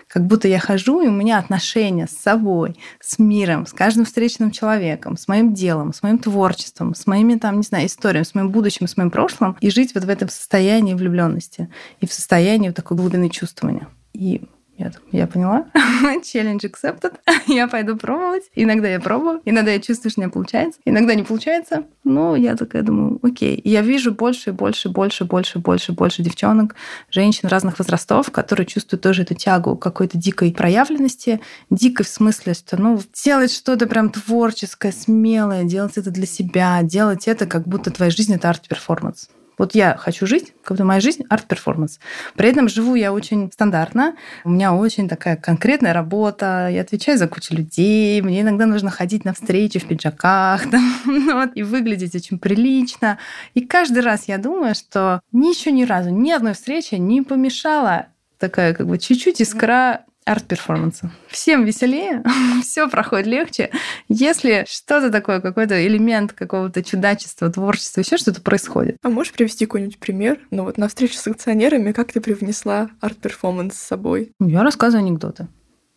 Как будто я хожу, и у меня отношения с собой, с миром, с каждым встречным человеком, с моим делом, с моим творчеством, с моими, там, не знаю, историями, с моим будущим, с моим прошлым, и жить вот в этом состоянии влюбленности и в состоянии вот такой глубины чувствования. И Я, я поняла. Challenge accepted. я пойду пробовать. Иногда я пробую, иногда я чувствую, что у меня получается. Иногда не получается. Но я такая думаю, окей. Я вижу больше и больше, больше, больше, больше, больше девчонок, женщин разных возрастов, которые чувствуют тоже эту тягу какой-то дикой проявленности. Дикой в смысле, что ну, делать что-то прям творческое, смелое, делать это для себя, делать это, как будто твоя жизнь — это арт-перформанс. Вот я хочу жить, как будто моя жизнь арт-перформанс. При этом живу я очень стандартно. У меня очень такая конкретная работа. Я отвечаю за кучу людей. Мне иногда нужно ходить на встречи в пиджаках там, ну вот, и выглядеть очень прилично. И каждый раз я думаю, что ни еще ни разу, ни одной встречи не помешала такая как бы чуть-чуть искра арт-перформанса. Всем веселее, все проходит легче, если что-то такое, какой-то элемент какого-то чудачества, творчества, еще что-то происходит. А можешь привести какой-нибудь пример? Ну вот на встречу с акционерами как ты привнесла арт-перформанс с собой? Я рассказываю анекдоты.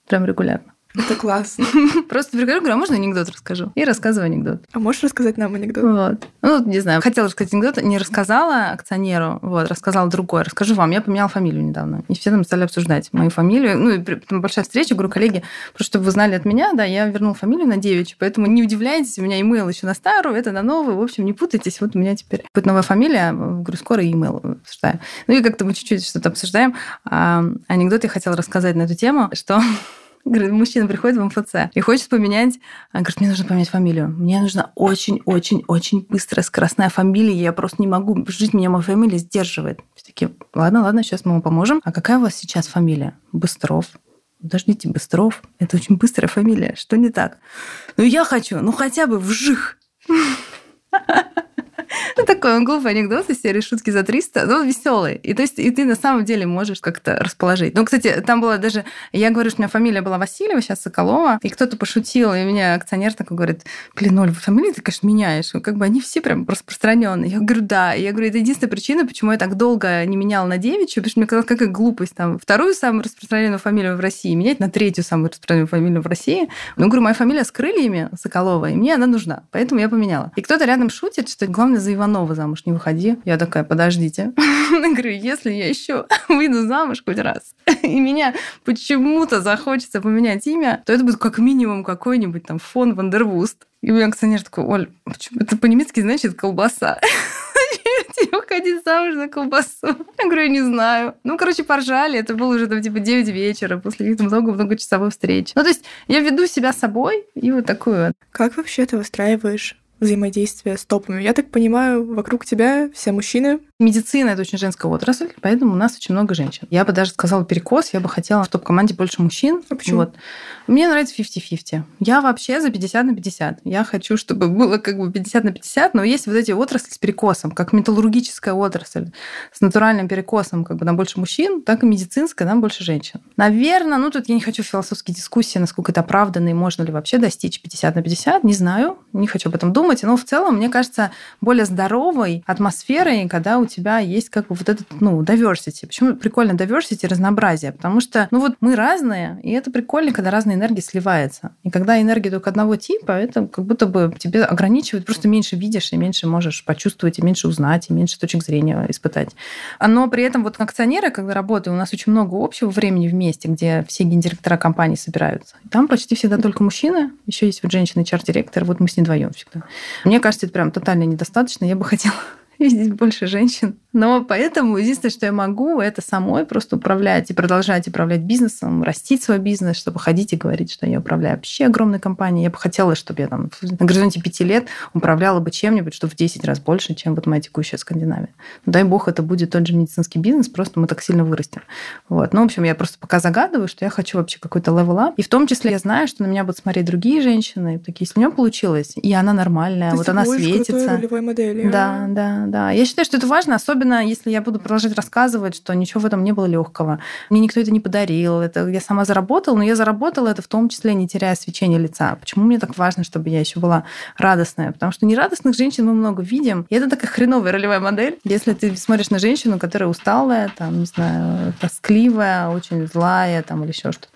Прям регулярно. Это классно. Просто прихожу, говорю, а можно анекдот расскажу? И рассказываю анекдот. А можешь рассказать нам анекдот? Вот. Ну, не знаю, хотела рассказать анекдот, не рассказала акционеру, вот, рассказала другой. Расскажу вам, я поменяла фамилию недавно. И все там стали обсуждать мою фамилию. Ну, и там большая встреча, говорю, коллеги, просто чтобы вы знали от меня, да, я вернула фамилию на девичью, поэтому не удивляйтесь, у меня имейл еще на старую, это на новую, в общем, не путайтесь, вот у меня теперь будет новая фамилия, говорю, скоро имейл обсуждаем. Ну, и как-то мы чуть-чуть что-то обсуждаем. А анекдот я хотела рассказать на эту тему, что Говорит, мужчина приходит в МФЦ и хочет поменять. Он говорит, мне нужно поменять фамилию. Мне нужна очень-очень-очень быстрая скоростная фамилия. Я просто не могу жить, меня моя фамилия сдерживает. Все такие, ладно, ладно, сейчас мы вам поможем. А какая у вас сейчас фамилия? Быстров. Подождите, Быстров. Это очень быстрая фамилия. Что не так? Ну, я хочу, ну, хотя бы вжих. Ну, такой он глупый анекдот из серии шутки за 300, но веселый. И то есть и ты на самом деле можешь как-то расположить. Ну, кстати, там было даже... Я говорю, что у меня фамилия была Васильева, сейчас Соколова, и кто-то пошутил, и у меня акционер такой говорит, блин, Оль, фамилии ты, конечно, меняешь. Как бы они все прям распространенные. Я говорю, да. И я говорю, это единственная причина, почему я так долго не меняла на девичью, потому что мне казалось, какая глупость там вторую самую распространенную фамилию в России менять на третью самую распространенную фамилию в России. Ну, говорю, моя фамилия с крыльями Соколова, и мне она нужна. Поэтому я поменяла. И кто-то рядом шутит, что главное за Иванова замуж не выходи. Я такая, подождите. Говорю, если я еще выйду замуж хоть раз, и меня почему-то захочется поменять имя, то это будет как минимум какой-нибудь там фон Вандервуст. И у меня акционер такой, Оль, это по-немецки значит колбаса тебе выходить замуж за колбасу? Я говорю, я не знаю. Ну, короче, поржали. Это было уже там типа 9 вечера после много-много часовой встречи. Ну, то есть я веду себя собой и вот такую. Как вообще ты выстраиваешь взаимодействия с топами. Я так понимаю, вокруг тебя все мужчины. Медицина — это очень женская отрасль, поэтому у нас очень много женщин. Я бы даже сказала перекос, я бы хотела, чтобы в команде больше мужчин. А почему? Вот. Мне нравится 50-50. Я вообще за 50 на 50. Я хочу, чтобы было как бы 50 на 50, но есть вот эти отрасли с перекосом, как металлургическая отрасль с натуральным перекосом, как бы на больше мужчин, так и медицинская, там больше женщин. Наверное, ну тут я не хочу философские дискуссии, насколько это оправданно и можно ли вообще достичь 50 на 50, не знаю, не хочу об этом думать, но в целом, мне кажется, более здоровой атмосферой, когда у тебя есть как бы вот этот, ну, diversity. Почему прикольно diversity, разнообразие? Потому что, ну вот мы разные, и это прикольно, когда разные энергии сливаются. И когда энергия только одного типа, это как будто бы тебе ограничивает, просто меньше видишь, и меньше можешь почувствовать, и меньше узнать, и меньше точек зрения испытать. Но при этом вот акционеры, когда работаю, у нас очень много общего времени вместе, где все гендиректора компании собираются. Там почти всегда только мужчины, еще есть вот женщины, чар-директор, вот мы с ней вдвоем всегда. Мне кажется, это прям тотально недостаточно. Я бы хотела видеть больше женщин но поэтому единственное, что я могу, это самой просто управлять и продолжать управлять бизнесом, растить свой бизнес, чтобы ходить и говорить, что я управляю вообще огромной компанией. Я бы хотела, чтобы я там на горизонте пяти лет управляла бы чем-нибудь, что в 10 раз больше, чем вот моя текущая Скандинавия. Но, дай бог, это будет тот же медицинский бизнес, просто мы так сильно вырастем. Вот. Ну, в общем, я просто пока загадываю, что я хочу вообще какой-то level up. И в том числе я знаю, что на меня будут смотреть другие женщины, такие, если у нее получилось, и она нормальная, То вот она светится. Да, да, да. Я считаю, что это важно, особенно если я буду продолжать рассказывать, что ничего в этом не было легкого. Мне никто это не подарил, это я сама заработала, но я заработала это в том числе не теряя свечение лица. Почему мне так важно, чтобы я еще была радостная? Потому что нерадостных женщин мы много видим, и это такая хреновая ролевая модель. Если ты смотришь на женщину, которая усталая, там, не знаю, тоскливая, очень злая, там, или еще что-то,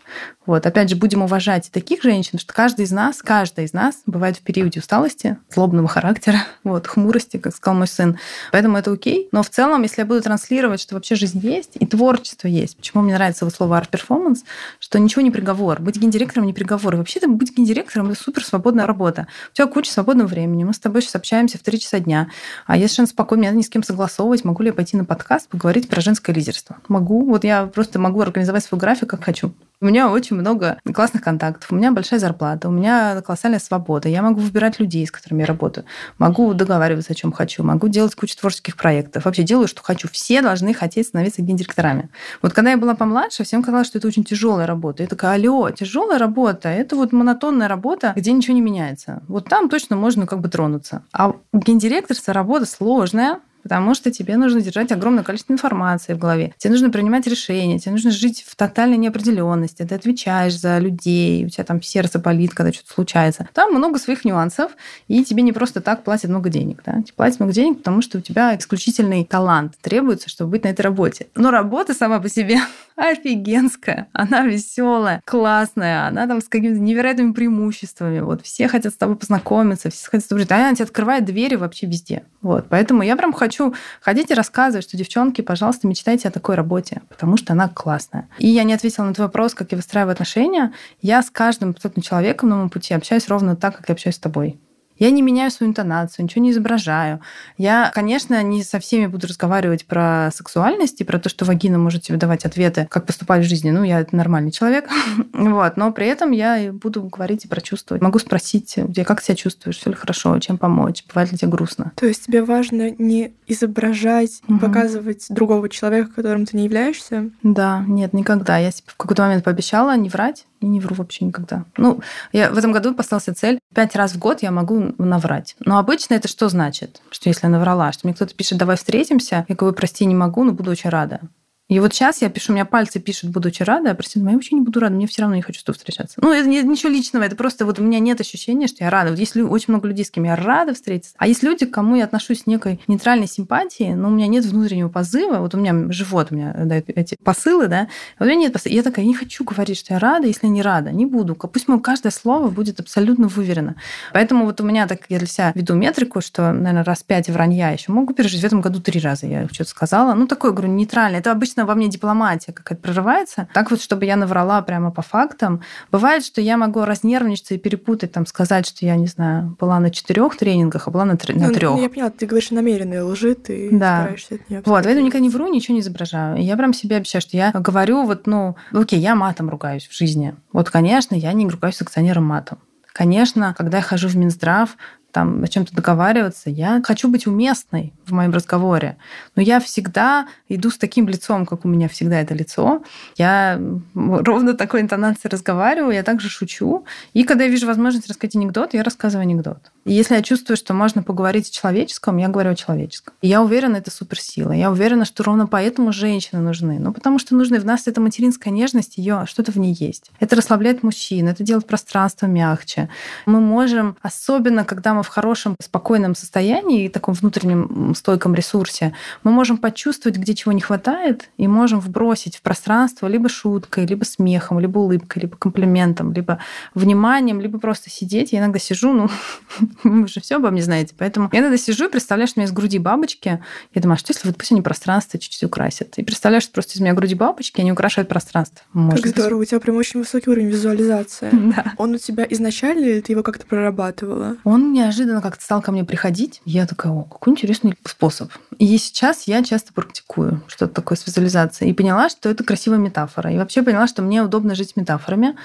Вот, опять же, будем уважать таких женщин, что каждый из нас, каждая из нас бывает в периоде усталости, злобного характера, вот, хмурости, как сказал мой сын. Поэтому это окей. Но в целом, если я буду транслировать, что вообще жизнь есть и творчество есть, почему мне нравится вот слово art performance, что ничего не приговор. Быть гендиректором не приговор. Вообще-то быть гендиректором это супер свободная работа. У тебя куча свободного времени. Мы с тобой сейчас общаемся в 3 часа дня. А я совершенно спокойно, мне надо ни с кем согласовывать. Могу ли я пойти на подкаст, поговорить про женское лидерство? Могу. Вот я просто могу организовать свой график, как хочу. У меня очень много классных контактов, у меня большая зарплата, у меня колоссальная свобода. Я могу выбирать людей, с которыми я работаю, могу договариваться о чем хочу, могу делать кучу творческих проектов. Вообще делаю, что хочу. Все должны хотеть становиться гендиректорами. Вот когда я была помладше, всем казалось, что это очень тяжелая работа. Я такая, алло, тяжелая работа, это вот монотонная работа, где ничего не меняется. Вот там точно можно как бы тронуться. А гендиректорство работа сложная, потому что тебе нужно держать огромное количество информации в голове. Тебе нужно принимать решения, тебе нужно жить в тотальной неопределенности. Ты отвечаешь за людей, у тебя там сердце болит, когда что-то случается. Там много своих нюансов, и тебе не просто так платят много денег. Да? Тебе платят много денег, потому что у тебя исключительный талант требуется, чтобы быть на этой работе. Но работа сама по себе офигенская, она веселая, классная, она там с какими-то невероятными преимуществами. Вот все хотят с тобой познакомиться, все хотят с тобой жить. А она тебе открывает двери вообще везде. Вот, поэтому я прям хочу ходить и рассказывать, что, девчонки, пожалуйста, мечтайте о такой работе, потому что она классная. И я не ответила на твой вопрос, как я выстраиваю отношения. Я с каждым абсолютно человеком на моем пути общаюсь ровно так, как я общаюсь с тобой. Я не меняю свою интонацию, ничего не изображаю. Я, конечно, не со всеми буду разговаривать про сексуальность и про то, что вагина может тебе давать ответы, как поступать в жизни. Ну, я нормальный человек. вот. Но при этом я буду говорить и про чувства. Могу спросить, как себя чувствуешь, все ли хорошо, чем помочь, бывает ли тебе грустно. То есть тебе важно не изображать, угу. показывать другого человека, которым ты не являешься? Да, нет, никогда. Я себе в какой-то момент пообещала не врать, не вру вообще никогда. Ну, я в этом году поставила цель. Пять раз в год я могу наврать. Но обычно это что значит? Что если я наврала, что мне кто-то пишет, давай встретимся, я говорю, прости, не могу, но буду очень рада. И вот сейчас я пишу, у меня пальцы пишут, буду очень рада, а простите, я вообще не буду рада, мне все равно не хочу с тобой встречаться. Ну, это не, ничего личного, это просто вот у меня нет ощущения, что я рада. Вот есть очень много людей, с кем я рада встретиться, а есть люди, к кому я отношусь с некой нейтральной симпатией, но у меня нет внутреннего позыва, вот у меня живот, у меня дает эти посылы, да, вот у меня нет посылы. Я такая, я не хочу говорить, что я рада, если не рада, не буду. Пусть мое каждое слово будет абсолютно выверено. Поэтому вот у меня, так я для себя веду метрику, что, наверное, раз пять вранья еще могу пережить. В этом году три раза я что-то сказала. Ну, такое, говорю, нейтральное. Это обычно во мне дипломатия какая-то прорывается. Так вот, чтобы я наврала прямо по фактам. Бывает, что я могу разнервничаться и перепутать, там, сказать, что я, не знаю, была на четырех тренингах, а была на, на ну, трех. Ну, я поняла, ты говоришь намеренные лжи, ты да. стараешься от нее. Вот, поэтому никогда не вру, ничего не изображаю. И я прям себе обещаю, что я говорю, вот, ну, окей, я матом ругаюсь в жизни. Вот, конечно, я не ругаюсь с акционером матом. Конечно, когда я хожу в Минздрав, там о чем-то договариваться. Я хочу быть уместной в моем разговоре. Но я всегда иду с таким лицом, как у меня всегда это лицо. Я ровно такой интонацией разговариваю, я также шучу. И когда я вижу возможность рассказать анекдот, я рассказываю анекдот. И если я чувствую, что можно поговорить о человеческом, я говорю о человеческом. И я уверена, это суперсила. Я уверена, что ровно поэтому женщины нужны. Ну, потому что нужны в нас эта материнская нежность, ее что-то в ней есть. Это расслабляет мужчин, это делает пространство мягче. Мы можем, особенно когда мы в хорошем, спокойном состоянии и таком внутреннем стойком ресурсе, мы можем почувствовать, где чего не хватает, и можем вбросить в пространство либо шуткой, либо смехом, либо улыбкой, либо комплиментом, либо вниманием, либо просто сидеть. Я иногда сижу, ну, вы же все обо мне знаете. Поэтому я иногда сижу и представляю, что у меня из груди бабочки. Я думаю, а что если вот пусть они пространство чуть-чуть украсят? И представляю, что просто из меня груди бабочки, они украшают пространство. Может как здорово, у тебя прям очень высокий уровень визуализации. Да. Он у тебя изначально или ты его как-то прорабатывала? Он неожиданно как-то стал ко мне приходить. Я такая, о, какой интересный способ. И сейчас я часто практикую что-то такое с визуализацией. И поняла, что это красивая метафора. И вообще поняла, что мне удобно жить метафорами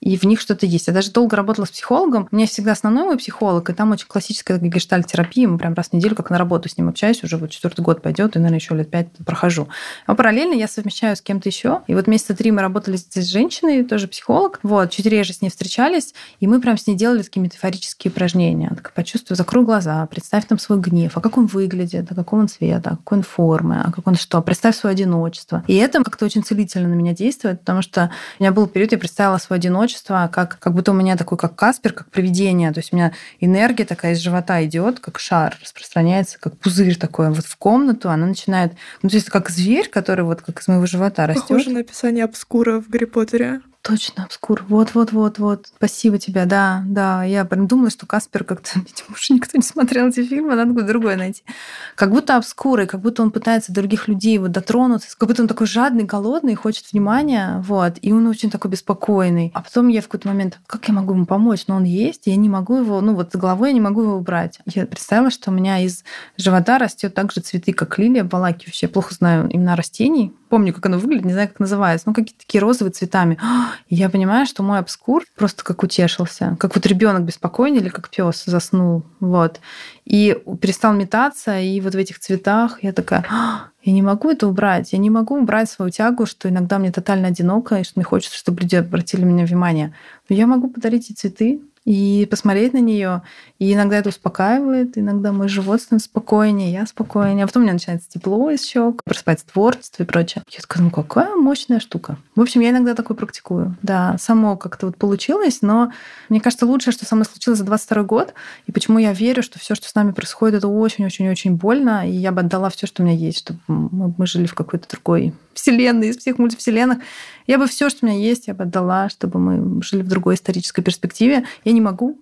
и в них что-то есть. Я даже долго работала с психологом. У меня всегда основной мой психолог, и там очень классическая гештальт-терапия. Мы прям раз в неделю как на работу с ним общаюсь, уже вот четвертый год пойдет, и, наверное, еще лет пять прохожу. А параллельно я совмещаю с кем-то еще. И вот месяца три мы работали с женщиной, тоже психолог. Вот, чуть реже с ней встречались, и мы прям с ней делали такие метафорические упражнения. Так, почувствуй, закрой глаза, представь там свой гнев, а как он выглядит, а какого он цвета, а какой он формы, а как он что, представь свое одиночество. И это как-то очень целительно на меня действует, потому что у меня был период, я представила свое одиночество, одиночество, как, как будто у меня такой, как Каспер, как привидение. То есть у меня энергия такая из живота идет, как шар, распространяется, как пузырь такой вот в комнату. Она начинает... Ну, то есть как зверь, который вот как из моего живота растет. Похоже на описание обскура в Гарри Поттере. Точно, обскур. Вот-вот-вот-вот. Спасибо тебе, да, да. Я прям думала, что Каспер как-то, видимо, уже никто не смотрел эти фильмы, надо будет другое найти. Как будто обскуры, как будто он пытается других людей вот дотронуться, как будто он такой жадный, голодный, хочет внимания, вот. И он очень такой беспокойный. А потом я в какой-то момент, как я могу ему помочь? Но он есть, я не могу его, ну вот с головой я не могу его убрать. Я представила, что у меня из живота растет также цветы, как лилия обволакивающая. Я плохо знаю имена растений, помню, как оно выглядит, не знаю, как называется, ну, какие-то такие розовые цветами. И я понимаю, что мой обскур просто как утешился, как вот ребенок беспокойный или как пес заснул. Вот. И перестал метаться, и вот в этих цветах я такая, я не могу это убрать, я не могу убрать свою тягу, что иногда мне тотально одиноко, и что мне хочется, чтобы люди обратили на меня внимание. Но я могу подарить эти цветы, и посмотреть на нее. И иногда это успокаивает, иногда мой живот становится спокойнее, я спокойнее. А потом у меня начинается тепло из щек, просыпается творчество и прочее. Я такая, ну какая мощная штука. В общем, я иногда такое практикую. Да, само как-то вот получилось, но мне кажется, лучшее, что со мной случилось за 22 год, и почему я верю, что все, что с нами происходит, это очень-очень-очень больно, и я бы отдала все, что у меня есть, чтобы мы жили в какой-то другой вселенной, из всех мультивселенных. Я бы все, что у меня есть, я бы отдала, чтобы мы жили в другой исторической перспективе. Я не могу,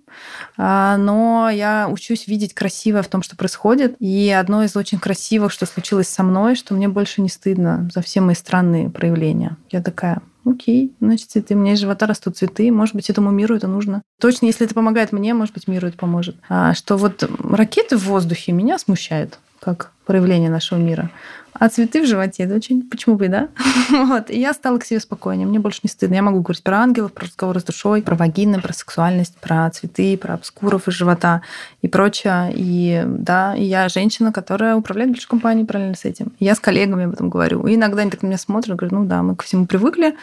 а, но я учусь видеть красивое в том, что происходит. И одно из очень красивых, что случилось со мной, что мне больше не стыдно за все мои странные проявления. Я такая, окей, значит, цветы. У меня из живота растут цветы, может быть, этому миру это нужно. Точно, если это помогает мне, может быть, миру это поможет. А что вот ракеты в воздухе меня смущают как проявление нашего мира. А цветы в животе, это очень... Почему бы и да? вот. И я стала к себе спокойнее. Мне больше не стыдно. Я могу говорить про ангелов, про разговоры с душой, про вагины, про сексуальность, про цветы, про обскуров из живота и прочее. И да, и я женщина, которая управляет большой компанией параллельно с этим. Я с коллегами об этом говорю. И иногда они так на меня смотрят, говорят, ну да, мы ко всему привыкли,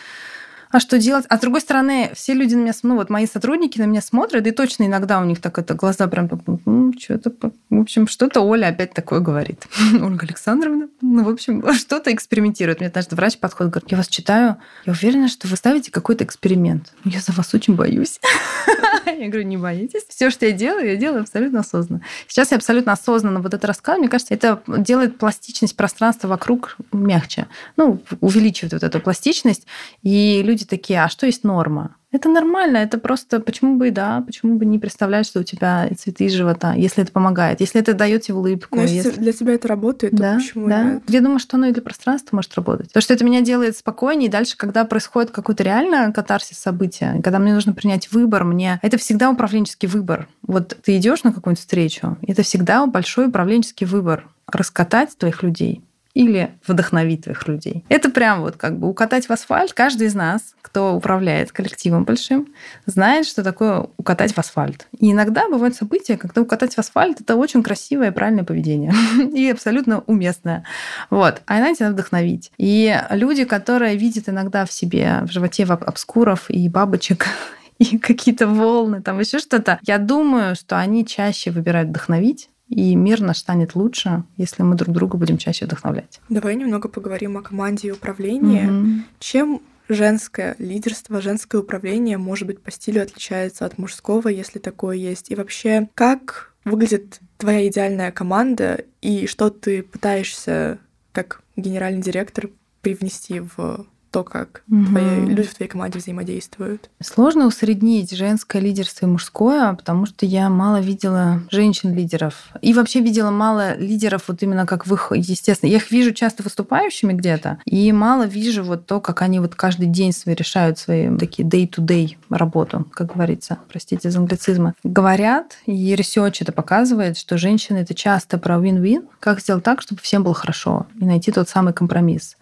а что делать? А с другой стороны, все люди на меня, ну вот мои сотрудники на меня смотрят, и точно иногда у них так это глаза прям, ну, что-то, в общем, что-то Оля опять такое говорит. Ольга Александровна, ну, в общем, что-то экспериментирует. Мне даже врач подходит, говорит, я вас читаю, я уверена, что вы ставите какой-то эксперимент. Я за вас очень боюсь. Я говорю, не боитесь. Все, что я делаю, я делаю абсолютно осознанно. Сейчас я абсолютно осознанно вот это рассказываю. Мне кажется, это делает пластичность пространства вокруг мягче. Ну, увеличивает вот эту пластичность. И люди такие, а что есть норма? Это нормально, это просто почему бы и да, почему бы не представлять, что у тебя цветы из живота, если это помогает, если это дает тебе улыбку. Но если, для тебя это работает, да, то почему да. нет? Я думаю, что оно и для пространства может работать. Потому что это меня делает спокойнее, и дальше, когда происходит какой-то реально катарсис события, когда мне нужно принять выбор, мне это всегда управленческий выбор. Вот ты идешь на какую-нибудь встречу, это всегда большой управленческий выбор раскатать твоих людей или вдохновить твоих людей. Это прям вот как бы укатать в асфальт. Каждый из нас, кто управляет коллективом большим, знает, что такое укатать в асфальт. И иногда бывают события, когда укатать в асфальт – это очень красивое и правильное поведение. и абсолютно уместное. Вот. А иногда надо вдохновить. И люди, которые видят иногда в себе, в животе обскуров и бабочек, и какие-то волны, там еще что-то. Я думаю, что они чаще выбирают вдохновить, и мир наш станет лучше, если мы друг друга будем чаще вдохновлять. Давай немного поговорим о команде и управлении. Угу. Чем женское лидерство, женское управление, может быть, по стилю отличается от мужского, если такое есть? И вообще, как выглядит твоя идеальная команда, и что ты пытаешься как генеральный директор привнести в то, как угу. твои, люди в твоей команде взаимодействуют? Сложно усреднить женское лидерство и мужское, потому что я мало видела женщин-лидеров. И вообще видела мало лидеров вот именно как в их, естественно, я их вижу часто выступающими где-то, и мало вижу вот то, как они вот каждый день свои решают свои такие day-to-day работу, как говорится, простите за англицизмы. Говорят, и research это показывает, что женщины это часто про win-win, как сделать так, чтобы всем было хорошо, и найти тот самый компромисс.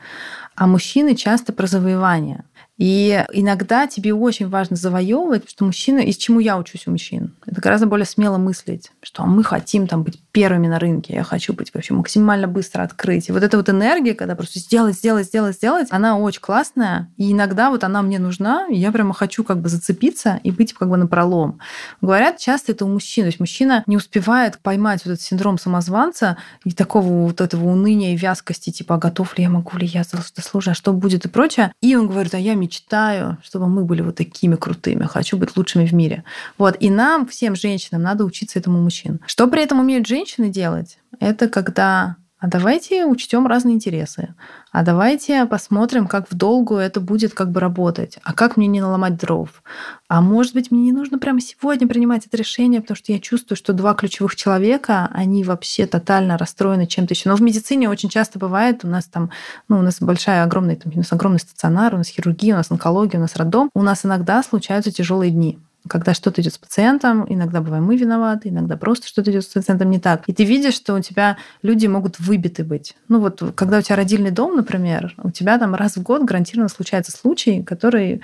А мужчины часто про завоевание. И иногда тебе очень важно завоевывать, что мужчина, из чему я учусь у мужчин, это гораздо более смело мыслить, что мы хотим там быть первыми на рынке, я хочу быть вообще максимально быстро открыть. И вот эта вот энергия, когда просто сделать, сделать, сделать, сделать, она очень классная, и иногда вот она мне нужна, и я прямо хочу как бы зацепиться и быть как бы на пролом. Говорят, часто это у мужчин, то есть мужчина не успевает поймать вот этот синдром самозванца и такого вот этого уныния и вязкости, типа, а готов ли я, могу ли я заслужить, а что будет и прочее. И он говорит, а я мечтаю, чтобы мы были вот такими крутыми, хочу быть лучшими в мире. Вот. И нам, всем женщинам, надо учиться этому мужчин. Что при этом умеют женщины делать? Это когда а давайте учтем разные интересы, а давайте посмотрим, как в долгу это будет как бы работать, а как мне не наломать дров, а может быть, мне не нужно прямо сегодня принимать это решение, потому что я чувствую, что два ключевых человека, они вообще тотально расстроены чем-то еще. Но в медицине очень часто бывает, у нас там, ну, у нас большая, огромная, там, у нас огромный стационар, у нас хирургия, у нас онкология, у нас роддом, у нас иногда случаются тяжелые дни когда что-то идет с пациентом, иногда бываем мы виноваты, иногда просто что-то идет с пациентом не так. И ты видишь, что у тебя люди могут выбиты быть. Ну вот, когда у тебя родильный дом, например, у тебя там раз в год гарантированно случается случай, который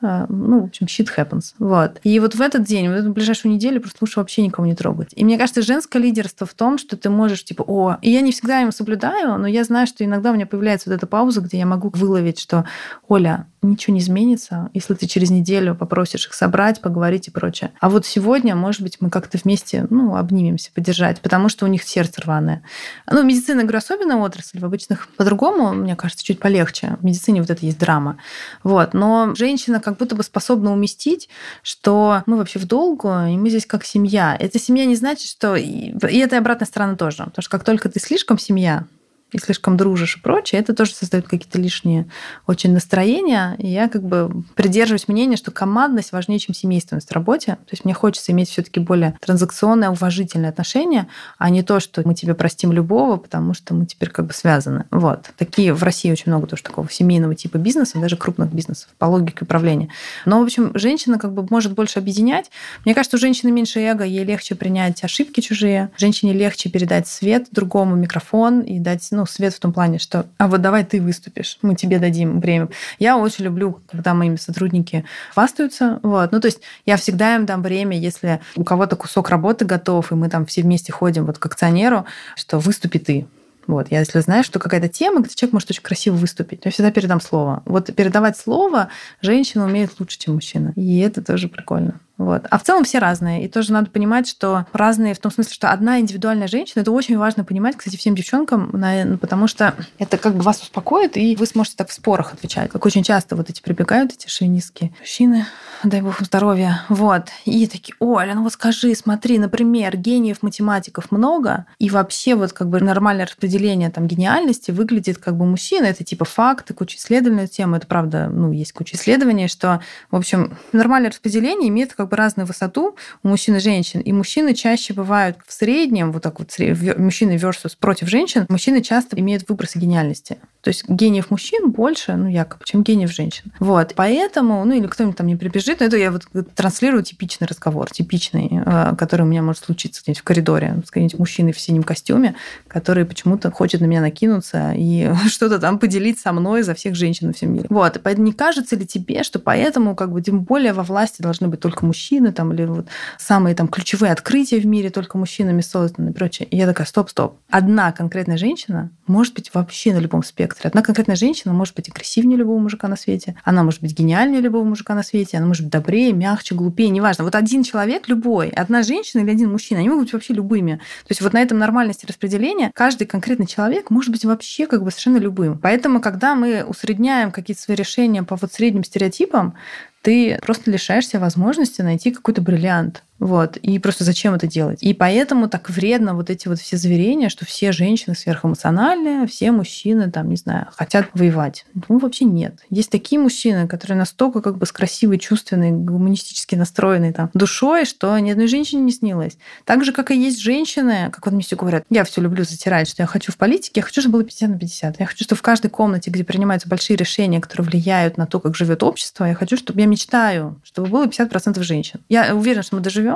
ну, в общем, shit happens. Вот. И вот в этот день, в эту ближайшую неделю просто лучше вообще никого не трогать. И мне кажется, женское лидерство в том, что ты можешь, типа, о, и я не всегда им соблюдаю, но я знаю, что иногда у меня появляется вот эта пауза, где я могу выловить, что, Оля, ничего не изменится, если ты через неделю попросишь их собрать, поговорить и прочее. А вот сегодня, может быть, мы как-то вместе, ну, обнимемся, поддержать, потому что у них сердце рваное. Ну, медицина, говорю, особенная отрасль, в обычных по-другому, мне кажется, чуть полегче. В медицине вот это есть драма. Вот. Но женщина как будто бы способна уместить, что мы вообще в долгу, и мы здесь как семья. Эта семья не значит, что... И это и обратная сторона тоже. Потому что как только ты слишком семья, и слишком дружишь и прочее, это тоже создает какие-то лишние очень настроения. И я как бы придерживаюсь мнения, что командность важнее, чем семейственность в работе. То есть мне хочется иметь все таки более транзакционное, уважительное отношение, а не то, что мы тебе простим любого, потому что мы теперь как бы связаны. Вот. Такие в России очень много тоже такого семейного типа бизнеса, даже крупных бизнесов по логике управления. Но, в общем, женщина как бы может больше объединять. Мне кажется, у женщины меньше эго, ей легче принять ошибки чужие. Женщине легче передать свет другому, микрофон и дать ну, свет в том плане, что а вот давай ты выступишь, мы тебе дадим время. Я очень люблю, когда мои сотрудники хвастаются. Вот. Ну, то есть я всегда им дам время, если у кого-то кусок работы готов, и мы там все вместе ходим вот к акционеру, что выступи ты. Вот, я если знаю, что какая-то тема, где человек может очень красиво выступить, я всегда передам слово. Вот передавать слово женщина умеет лучше, чем мужчина. И это тоже прикольно. Вот. А в целом все разные. И тоже надо понимать, что разные в том смысле, что одна индивидуальная женщина, это очень важно понимать, кстати, всем девчонкам, потому что это как бы вас успокоит, и вы сможете так в спорах отвечать. Как очень часто вот эти прибегают, эти шовинистские мужчины, дай бог им здоровья. Вот. И такие, Оля, ну вот скажи, смотри, например, гениев математиков много, и вообще вот как бы нормальное распределение там гениальности выглядит как бы мужчина. Это типа факты, куча исследований на тему. Это правда, ну, есть куча исследований, что, в общем, нормальное распределение имеет как бы разную высоту у мужчин и женщин. И мужчины чаще бывают в среднем, вот так вот, мужчины versus против женщин, мужчины часто имеют выбросы гениальности. То есть гениев мужчин больше, ну, якобы, чем гениев женщин. Вот. Поэтому, ну, или кто-нибудь там не прибежит, но это я вот транслирую типичный разговор, типичный, э, который у меня может случиться где-нибудь в коридоре с каким-нибудь мужчиной в синем костюме, который почему-то хочет на меня накинуться и что-то там поделить со мной за всех женщин во всем мире. Вот. Поэтому не кажется ли тебе, что поэтому, как бы, тем более во власти должны быть только мужчины, там, или вот самые там ключевые открытия в мире только мужчинами созданы и прочее. И я такая, стоп, стоп. Одна конкретная женщина может быть вообще на любом спектре. Одна конкретная женщина может быть агрессивнее любого мужика на свете, она может быть гениальнее любого мужика на свете, она может быть добрее, мягче, глупее, неважно. Вот один человек, любой, одна женщина или один мужчина, они могут быть вообще любыми. То есть вот на этом нормальности распределения каждый конкретный человек может быть вообще как бы совершенно любым. Поэтому, когда мы усредняем какие-то свои решения по вот средним стереотипам, ты просто лишаешься возможности найти какой-то бриллиант. Вот. И просто зачем это делать? И поэтому так вредно вот эти вот все заверения, что все женщины сверхэмоциональные, все мужчины, там, не знаю, хотят воевать. Ну, вообще нет. Есть такие мужчины, которые настолько как бы с красивой, чувственной, гуманистически настроенной там, душой, что ни одной женщине не снилось. Так же, как и есть женщины, как вот мне все говорят, я все люблю затирать, что я хочу в политике, я хочу, чтобы было 50 на 50. Я хочу, чтобы в каждой комнате, где принимаются большие решения, которые влияют на то, как живет общество, я хочу, чтобы я мечтаю, чтобы было 50% женщин. Я уверена, что мы доживем.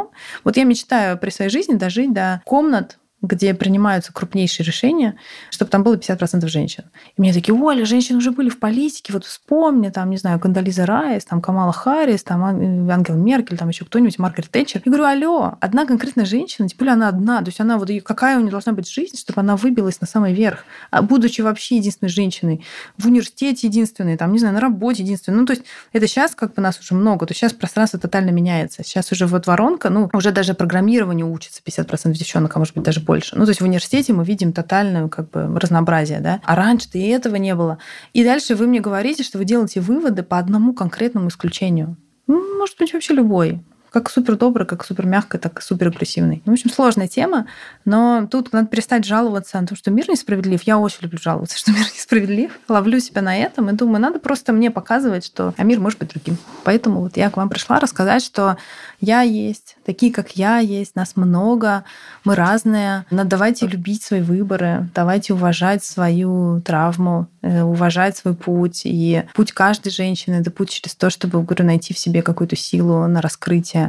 Вот я мечтаю при своей жизни дожить до комнат где принимаются крупнейшие решения, чтобы там было 50% женщин. И мне такие, Оля, женщины уже были в политике, вот вспомни, там, не знаю, Кандализа Райс, там, Камала Харрис, там, Ангел Меркель, там еще кто-нибудь, Маргарет Тэтчер. Я говорю, алло, одна конкретная женщина, тем она одна, то есть она вот, какая у нее должна быть жизнь, чтобы она выбилась на самый верх, а будучи вообще единственной женщиной, в университете единственной, там, не знаю, на работе единственной. Ну, то есть это сейчас как бы нас уже много, то есть сейчас пространство тотально меняется. Сейчас уже вот воронка, ну, уже даже программирование учится 50% девчонок, а может быть даже больше больше. Ну, то есть в университете мы видим тотальное как бы разнообразие, да. А раньше-то и этого не было. И дальше вы мне говорите, что вы делаете выводы по одному конкретному исключению. Ну, может быть, вообще любой как супер добрый, как супер мягкий, так и супер агрессивный. Ну, в общем, сложная тема, но тут надо перестать жаловаться на то, что мир несправедлив. Я очень люблю жаловаться, что мир несправедлив. Ловлю себя на этом и думаю, надо просто мне показывать, что а мир может быть другим. Поэтому вот я к вам пришла рассказать, что я есть, такие, как я есть, нас много, мы разные. Но давайте любить свои выборы, давайте уважать свою травму, э, уважать свой путь. И путь каждой женщины — это путь через то, чтобы, говорю, найти в себе какую-то силу на раскрытие.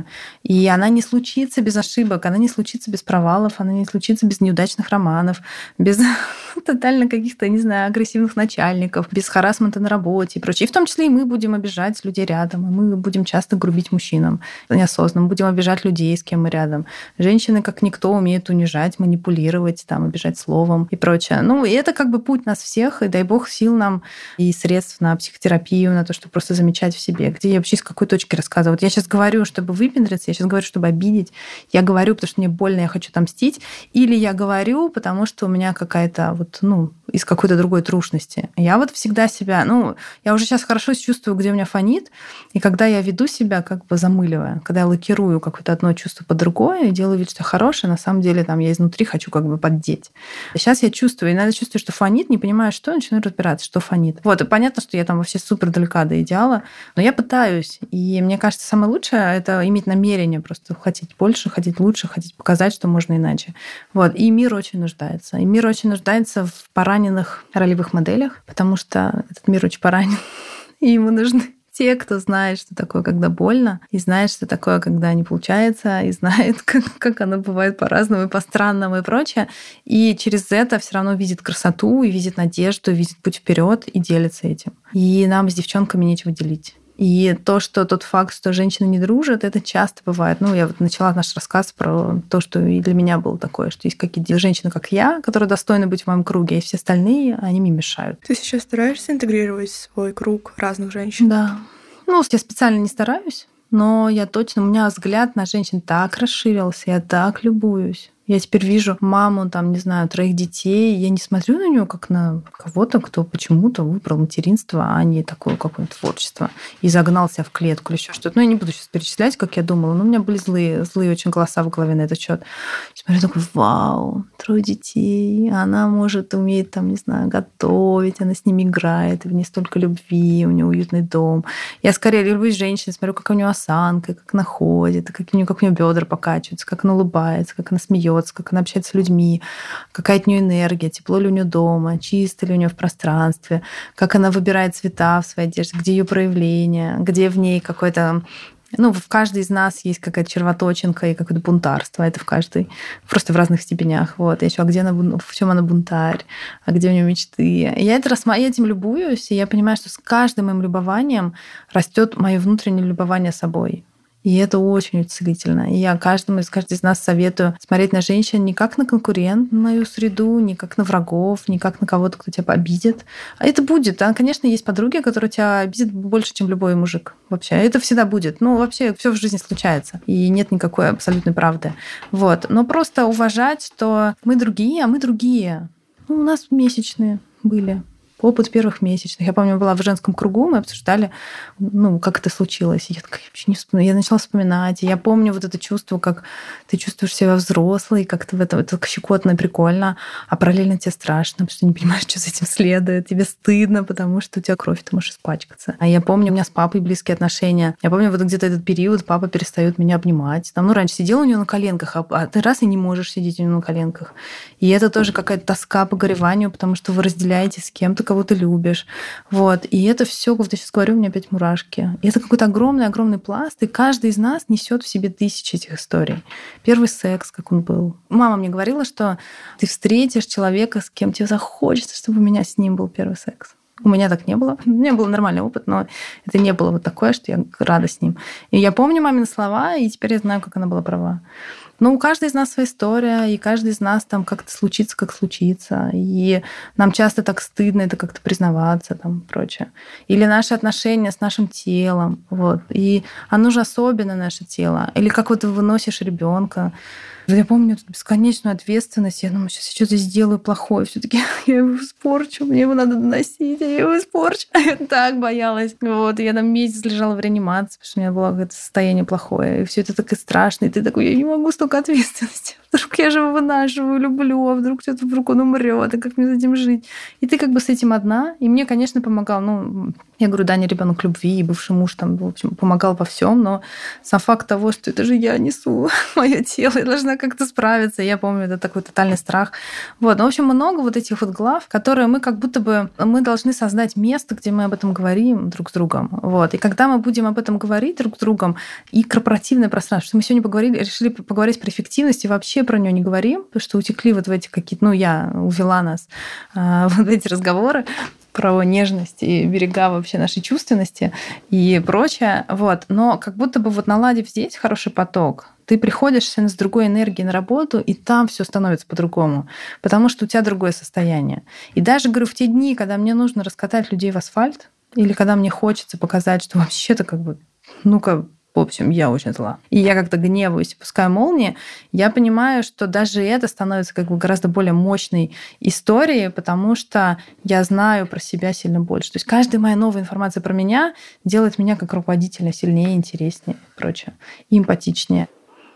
И она не случится без ошибок, она не случится без провалов, она не случится без неудачных романов, без тотально каких-то, не знаю, агрессивных начальников, без харасмента на работе и прочее. И в том числе и мы будем обижать людей рядом, и мы будем часто грубить мужчинам неосознанно, будем обижать людей, с кем мы рядом. Женщины, как никто, умеют унижать, манипулировать, там, обижать словом и прочее. Ну, и это как бы путь нас всех, и дай бог сил нам и средств на психотерапию, на то, чтобы просто замечать в себе, где я вообще с какой точки рассказываю. Вот я сейчас говорю, чтобы выпендриться, я сейчас говорю, чтобы обидеть, я говорю, потому что мне больно, я хочу отомстить, или я говорю, потому что у меня какая-то вот, ну, из какой-то другой трушности. Я вот всегда себя, ну, я уже сейчас хорошо чувствую, где у меня фонит, и когда я веду себя как бы замыливая, когда я лакирую какое-то одно чувство под другое, делаю вид, что хорошее, на самом деле там я изнутри хочу как бы поддеть. Сейчас я чувствую, и надо чувствовать, что фонит, не понимаю, что, начинаю разбираться, что фонит. Вот, и понятно, что я там вообще супер далека до идеала, но я пытаюсь, и мне кажется, самое лучшее — это иметь намерение просто хотеть больше, хотеть лучше, хотеть показать, что можно иначе. Вот, и мир очень нуждается. И мир очень нуждается в пораненных ролевых моделях, потому что этот мир очень поранен, и ему нужны те, кто знает, что такое, когда больно, и знает, что такое, когда не получается, и знает, как, как оно бывает по-разному и по-странному и прочее. И через это все равно видит красоту, и видит надежду, и видит путь вперед и делится этим. И нам с девчонками нечего делить. И то, что тот факт, что женщины не дружат, это часто бывает. Ну, я вот начала наш рассказ про то, что и для меня было такое, что есть какие-то женщины, как я, которые достойны быть в моем круге, и все остальные, они мне мешают. Ты сейчас стараешься интегрировать свой круг разных женщин? Да. Ну, я специально не стараюсь, но я точно, у меня взгляд на женщин так расширился, я так любуюсь. Я теперь вижу маму, там, не знаю, троих детей. Я не смотрю на нее как на кого-то, кто почему-то выбрал материнство, а не такое какое-то творчество. И загнал себя в клетку или еще что-то. Ну, я не буду сейчас перечислять, как я думала. Но у меня были злые, злые очень голоса в голове на этот счет. Смотрю, такой, вау, трое детей. Она может, умеет, там, не знаю, готовить, она с ними играет, в ней столько любви, у нее уютный дом. Я скорее любуюсь женщиной, смотрю, как у нее осанка, как она ходит, как у нее, как у нее бедра покачиваются, как она улыбается, как она смеется смеется, как она общается с людьми, какая от нее энергия, тепло ли у нее дома, чисто ли у нее в пространстве, как она выбирает цвета в своей одежде, где ее проявление, где в ней какой-то ну, в каждой из нас есть какая-то червоточинка и какое-то бунтарство. Это в каждой, просто в разных степенях. Вот. Еще, а где она, в чем она бунтарь, а где у нее мечты. И я, это рассматриваю, я этим любуюсь, и я понимаю, что с каждым моим любованием растет мое внутреннее любование собой. И это очень целительно. И я каждому из каждой из нас советую смотреть на женщин не как на конкурентную среду, не как на врагов, не как на кого-то, кто тебя обидит. А это будет. Да? Конечно, есть подруги, которые тебя обидят больше, чем любой мужик. Вообще. Это всегда будет. Ну, вообще, все в жизни случается. И нет никакой абсолютной правды. Вот. Но просто уважать, что мы другие, а мы другие. Ну, у нас месячные были опыт первых месячных. Я помню, была в женском кругу, мы обсуждали, ну, как это случилось. Я такая, вообще не вспоминаю. Я начала вспоминать. Я помню вот это чувство, как ты чувствуешь себя взрослой, как ты в этом, это щекотно, прикольно, а параллельно тебе страшно, потому что не понимаешь, что с этим следует. Тебе стыдно, потому что у тебя кровь, ты можешь испачкаться. А я помню, у меня с папой близкие отношения. Я помню, вот где-то этот период папа перестает меня обнимать. Там, ну, раньше сидел у него на коленках, а, а ты раз и не можешь сидеть у него на коленках. И это тоже какая-то тоска по гореванию, потому что вы разделяете с кем-то, кого ты любишь. Вот. И это все, вот я сейчас говорю, у меня опять мурашки. И это какой-то огромный-огромный пласт, и каждый из нас несет в себе тысячи этих историй. Первый секс, как он был. Мама мне говорила, что ты встретишь человека, с кем тебе захочется, чтобы у меня с ним был первый секс. У меня так не было. У меня был нормальный опыт, но это не было вот такое, что я рада с ним. И я помню мамины слова, и теперь я знаю, как она была права. Но у каждой из нас своя история, и каждый из нас там как-то случится, как случится. И нам часто так стыдно это как-то признаваться, там, прочее. Или наши отношения с нашим телом. Вот. И оно же особенно наше тело. Или как вот выносишь ребенка Я помню эту бесконечную ответственность. Я думаю, сейчас я что-то сделаю плохое. все таки я его испорчу, мне его надо доносить, я его испорчу. Я так боялась. Вот, я там месяц лежала в реанимации, потому что у меня было какое-то состояние плохое. И все это так и страшно. И ты такой, я не могу столько ответственности. Вдруг я же его вынашиваю, люблю, а вдруг что-то вдруг он умрет, и как мне с этим жить? И ты как бы с этим одна. И мне, конечно, помогал, ну, я говорю, да, не ребенок любви, и бывший муж там, в общем, помогал во всем, но сам факт того, что это же я несу мое тело, я должна как-то справиться. Я помню, это такой тотальный страх. Вот, ну, в общем, много вот этих вот глав, которые мы как будто бы, мы должны создать место, где мы об этом говорим друг с другом. Вот. И когда мы будем об этом говорить друг с другом, и корпоративное пространство, что мы сегодня поговорили, решили поговорить про эффективность и вообще про нее не говорим, потому что утекли вот в эти какие-то, ну, я увела нас э, в эти разговоры про нежность и берега вообще нашей чувственности и прочее. Вот. Но как будто бы вот наладив здесь хороший поток, ты приходишь с другой энергией на работу, и там все становится по-другому, потому что у тебя другое состояние. И даже, говорю, в те дни, когда мне нужно раскатать людей в асфальт, или когда мне хочется показать, что вообще-то как бы, ну-ка, в общем, я очень зла. И я как-то гневаюсь пускаю молнии. Я понимаю, что даже это становится как бы гораздо более мощной историей, потому что я знаю про себя сильно больше. То есть каждая моя новая информация про меня делает меня как руководителя сильнее, интереснее и прочее, и эмпатичнее.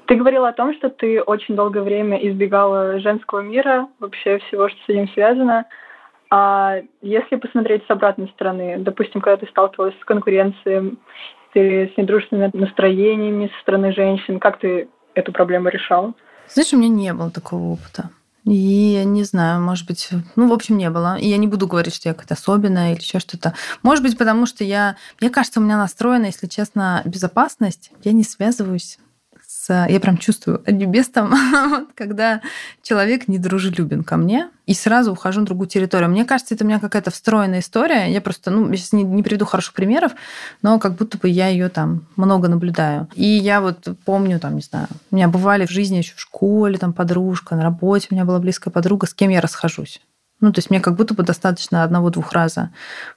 Ты говорила о том, что ты очень долгое время избегала женского мира, вообще всего, что с этим связано. А если посмотреть с обратной стороны, допустим, когда ты сталкивалась с конкуренцией ты с недружественными настроениями со стороны женщин? Как ты эту проблему решал? Знаешь, у меня не было такого опыта. И я не знаю, может быть, ну, в общем, не было. И я не буду говорить, что я какая-то особенная или еще что-то. Может быть, потому что я, мне кажется, у меня настроена, если честно, безопасность. Я не связываюсь я прям чувствую небес там, когда человек недружелюбен ко мне, и сразу ухожу на другую территорию. Мне кажется, это у меня какая-то встроенная история. Я просто, ну, сейчас не, не приведу хороших примеров, но как будто бы я ее там много наблюдаю. И я вот помню, там, не знаю, у меня бывали в жизни еще в школе, там, подружка, на работе у меня была близкая подруга, с кем я расхожусь. Ну, то есть мне как будто бы достаточно одного-двух раза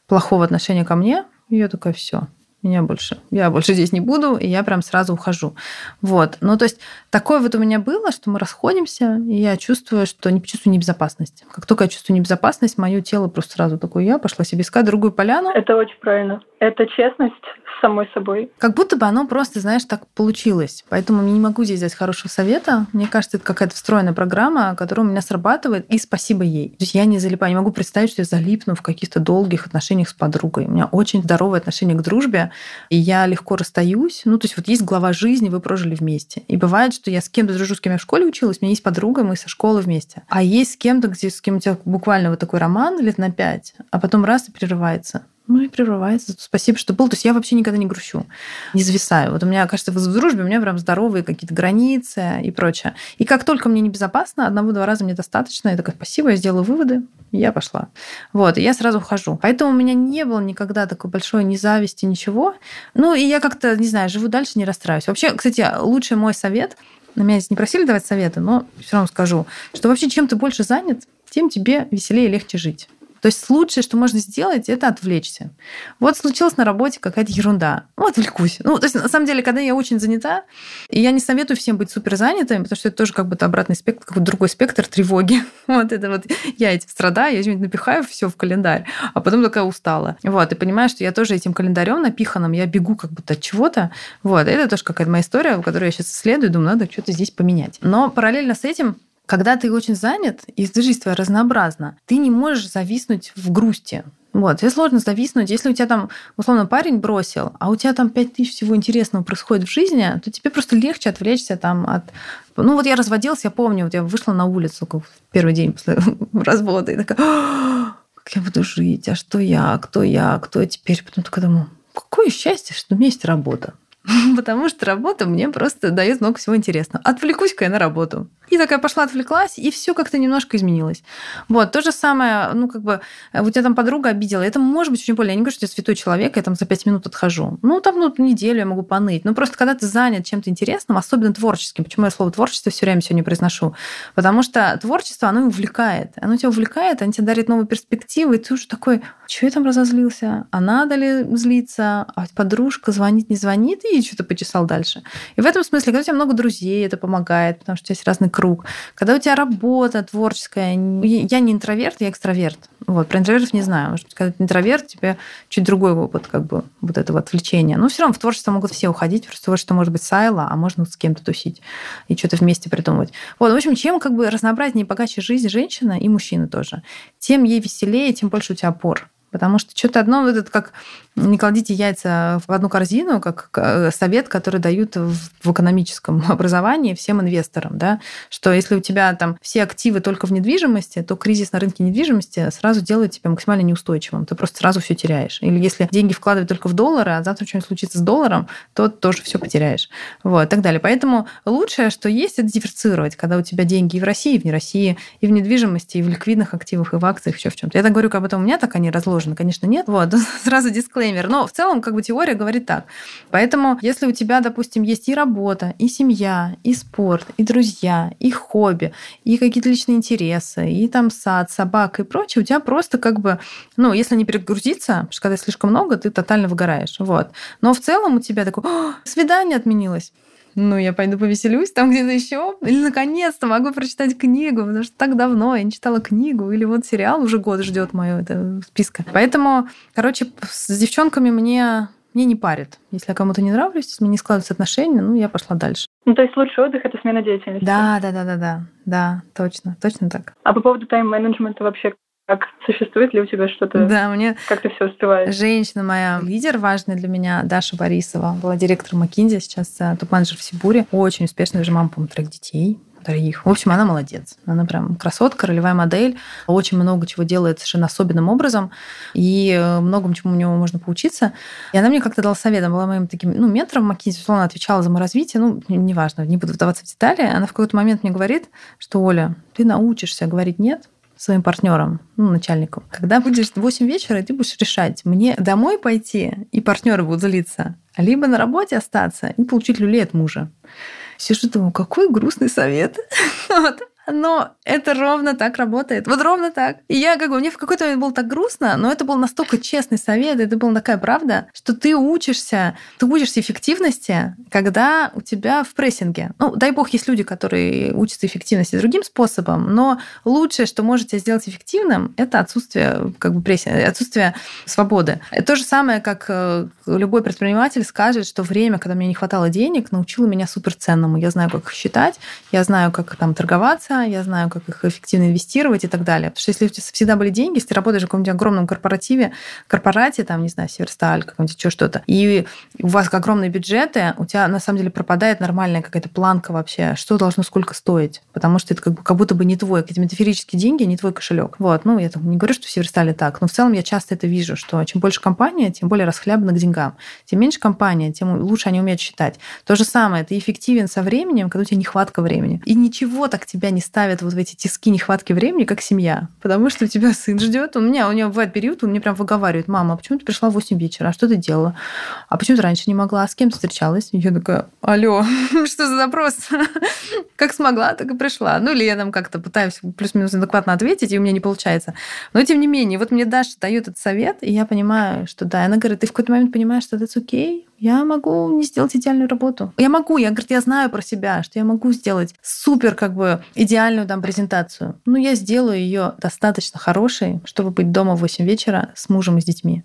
плохого отношения ко мне, и я такая, все, меня больше, я больше здесь не буду, и я прям сразу ухожу. Вот. Ну, то есть такое вот у меня было, что мы расходимся, и я чувствую, что не чувствую небезопасность. Как только я чувствую небезопасность, мое тело просто сразу такое, я пошла себе искать другую поляну. Это очень правильно. Это честность с самой собой. Как будто бы оно просто, знаешь, так получилось. Поэтому я не могу здесь дать хорошего совета. Мне кажется, это какая-то встроенная программа, которая у меня срабатывает, и спасибо ей. То есть я не залипаю, не могу представить, что я залипну в каких-то долгих отношениях с подругой. У меня очень здоровое отношение к дружбе, и я легко расстаюсь. Ну, то есть вот есть глава жизни, вы прожили вместе. И бывает, что я с кем-то дружу, с кем я в школе училась, у меня есть подруга, мы со школы вместе. А есть с кем-то, где с кем у тебя буквально вот такой роман лет на пять, а потом раз и прерывается ну и прерывается. Спасибо, что был. То есть я вообще никогда не грущу, не зависаю. Вот у меня, кажется, в дружбе у меня прям здоровые какие-то границы и прочее. И как только мне небезопасно, одного-два раза мне достаточно, я такая, спасибо, я сделаю выводы, я пошла. Вот, и я сразу ухожу. Поэтому у меня не было никогда такой большой независти, ничего. Ну, и я как-то, не знаю, живу дальше, не расстраиваюсь. Вообще, кстати, лучший мой совет, на меня здесь не просили давать советы, но все равно скажу, что вообще чем ты больше занят, тем тебе веселее и легче жить. То есть лучшее, что можно сделать, это отвлечься. Вот случилась на работе какая-то ерунда. Ну, отвлекусь. Ну, то есть, на самом деле, когда я очень занята, и я не советую всем быть супер занятыми, потому что это тоже как будто обратный спектр, какой-то другой спектр тревоги. Вот это вот я этим страдаю, я этим напихаю все в календарь, а потом такая устала. Вот, и понимаю, что я тоже этим календарем напиханным, я бегу как будто от чего-то. Вот, это тоже какая-то моя история, которую я сейчас исследую, думаю, надо что-то здесь поменять. Но параллельно с этим когда ты очень занят, и жизнь твоя разнообразна, ты не можешь зависнуть в грусти. Вот, тебе сложно зависнуть. Если у тебя там, условно, парень бросил, а у тебя там пять тысяч всего интересного происходит в жизни, то тебе просто легче отвлечься там от... Ну вот я разводилась, я помню, вот я вышла на улицу в первый день после развода и такая, как я буду жить, а что я, кто я, кто я теперь? Потом такая думаю, какое счастье, что у меня есть работа. Потому что работа мне просто дает много всего интересного. Отвлекусь-ка я на работу. И такая пошла, отвлеклась, и все как-то немножко изменилось. Вот, то же самое, ну, как бы, у тебя там подруга обидела. Это может быть очень больно. Я не говорю, что я святой человек, я там за пять минут отхожу. Ну, там, ну, неделю я могу поныть. Ну, просто когда ты занят чем-то интересным, особенно творческим, почему я слово творчество все время сегодня произношу? Потому что творчество, оно увлекает. Оно тебя увлекает, оно тебе дарит новые перспективы, и ты уже такой, что я там разозлился? А надо ли злиться? А подружка звонит, не звонит? И что-то почесал дальше. И в этом смысле, когда у тебя много друзей, это помогает, потому что у тебя есть разный круг. Когда у тебя работа творческая, я не интроверт, я экстраверт. Вот, про интровертов не знаю. Может, когда ты интроверт, тебе чуть другой опыт как бы вот этого отвлечения. Но все равно в творчество могут все уходить, просто творчество может быть сайла, а можно с кем-то тусить и что-то вместе придумывать. Вот, в общем, чем как бы разнообразнее и богаче жизнь женщина и мужчины тоже, тем ей веселее, тем больше у тебя опор. Потому что что-то одно, вот это как не кладите яйца в одну корзину, как э, совет, который дают в экономическом образовании всем инвесторам, да, что если у тебя там все активы только в недвижимости, то кризис на рынке недвижимости сразу делает тебя максимально неустойчивым, ты просто сразу все теряешь. Или если деньги вкладывать только в доллары, а завтра что-нибудь случится с долларом, то тоже все потеряешь. Вот, и так далее. Поэтому лучшее, что есть, это диверсировать, когда у тебя деньги и в России, и не России, и в недвижимости, и в ликвидных активах, и в акциях, еще в чем-то. Я так говорю, как будто у меня так они разложены. Конечно, нет. Вот, сразу дисклеймер. Но в целом, как бы теория говорит так. Поэтому, если у тебя, допустим, есть и работа, и семья, и спорт, и друзья, и хобби, и какие-то личные интересы, и там сад, собака и прочее, у тебя просто как бы, ну, если не перегрузиться, потому что когда слишком много, ты тотально выгораешь. Вот. Но в целом у тебя такое, свидание отменилось ну, я пойду повеселюсь там где-то еще. Или, наконец-то, могу прочитать книгу, потому что так давно я не читала книгу. Или вот сериал уже год ждет мою это списка. Поэтому, короче, с девчонками мне мне не парит. Если я кому-то не нравлюсь, если мне не складываются отношения, ну, я пошла дальше. Ну, то есть лучший отдых – это смена деятельности. Да, да, да, да, да, да, точно, точно так. А по поводу тайм-менеджмента вообще как существует ли у тебя что-то? Да, мне как ты все успеваешь? Женщина моя, лидер важный для меня, Даша Борисова, была директором Макинзи, сейчас э, топ-менеджер в Сибуре, очень успешная же мама, по-моему, троих детей троих. В общем, она молодец. Она прям красотка, ролевая модель. Очень много чего делает совершенно особенным образом. И э, многому чему у него можно поучиться. И она мне как-то дала совет. Она была моим таким, ну, ментором Маккинзи, условно, отвечала за мое развитие. Ну, неважно, не буду вдаваться в детали. Она в какой-то момент мне говорит, что, Оля, ты научишься говорить «нет», своим партнером, ну, начальником. Когда будешь 8 вечера, ты будешь решать, мне домой пойти, и партнеры будут злиться, либо на работе остаться и получить люлей от мужа. Сижу, думаю, какой грустный совет. вот но это ровно так работает. Вот ровно так. И я как бы, мне в какой-то момент было так грустно, но это был настолько честный совет, это была такая правда, что ты учишься, ты учишься эффективности, когда у тебя в прессинге. Ну, дай бог, есть люди, которые учатся эффективности другим способом, но лучшее, что можете сделать эффективным, это отсутствие как бы прессинга, отсутствие свободы. Это то же самое, как э, любой предприниматель скажет, что время, когда мне не хватало денег, научило меня суперценному. Я знаю, как считать, я знаю, как там торговаться, я знаю, как их эффективно инвестировать и так далее. Потому что если у тебя всегда были деньги, если ты работаешь в каком-нибудь огромном корпоративе, корпорате, там, не знаю, Северсталь, каком-нибудь еще что-то, и у вас огромные бюджеты, у тебя на самом деле пропадает нормальная какая-то планка вообще, что должно сколько стоить, потому что это как, бы, как будто бы не твой, какие-то метафорические деньги, не твой кошелек. Вот, ну, я там не говорю, что в Северстале так, но в целом я часто это вижу, что чем больше компания, тем более расхлябана к деньгам. Тем меньше компания, тем лучше они умеют считать. То же самое, ты эффективен со временем, когда у тебя нехватка времени. И ничего так тебя не ставят вот в эти тиски нехватки времени, как семья. Потому что у тебя сын ждет. У меня, у него бывает период, он мне прям выговаривает, мама, а почему ты пришла в 8 вечера? А что ты делала? А почему ты раньше не могла? А с кем ты встречалась? Я такая, алло, что за запрос? как смогла, так и пришла. Ну, или я там как-то пытаюсь плюс-минус адекватно ответить, и у меня не получается. Но, тем не менее, вот мне Даша дает этот совет, и я понимаю, что да, она говорит, ты в какой-то момент понимаешь, что это окей, я могу не сделать идеальную работу. Я могу, я, говорит, я знаю про себя, что я могу сделать супер как бы идеальную там презентацию. Но я сделаю ее достаточно хорошей, чтобы быть дома в 8 вечера с мужем и с детьми.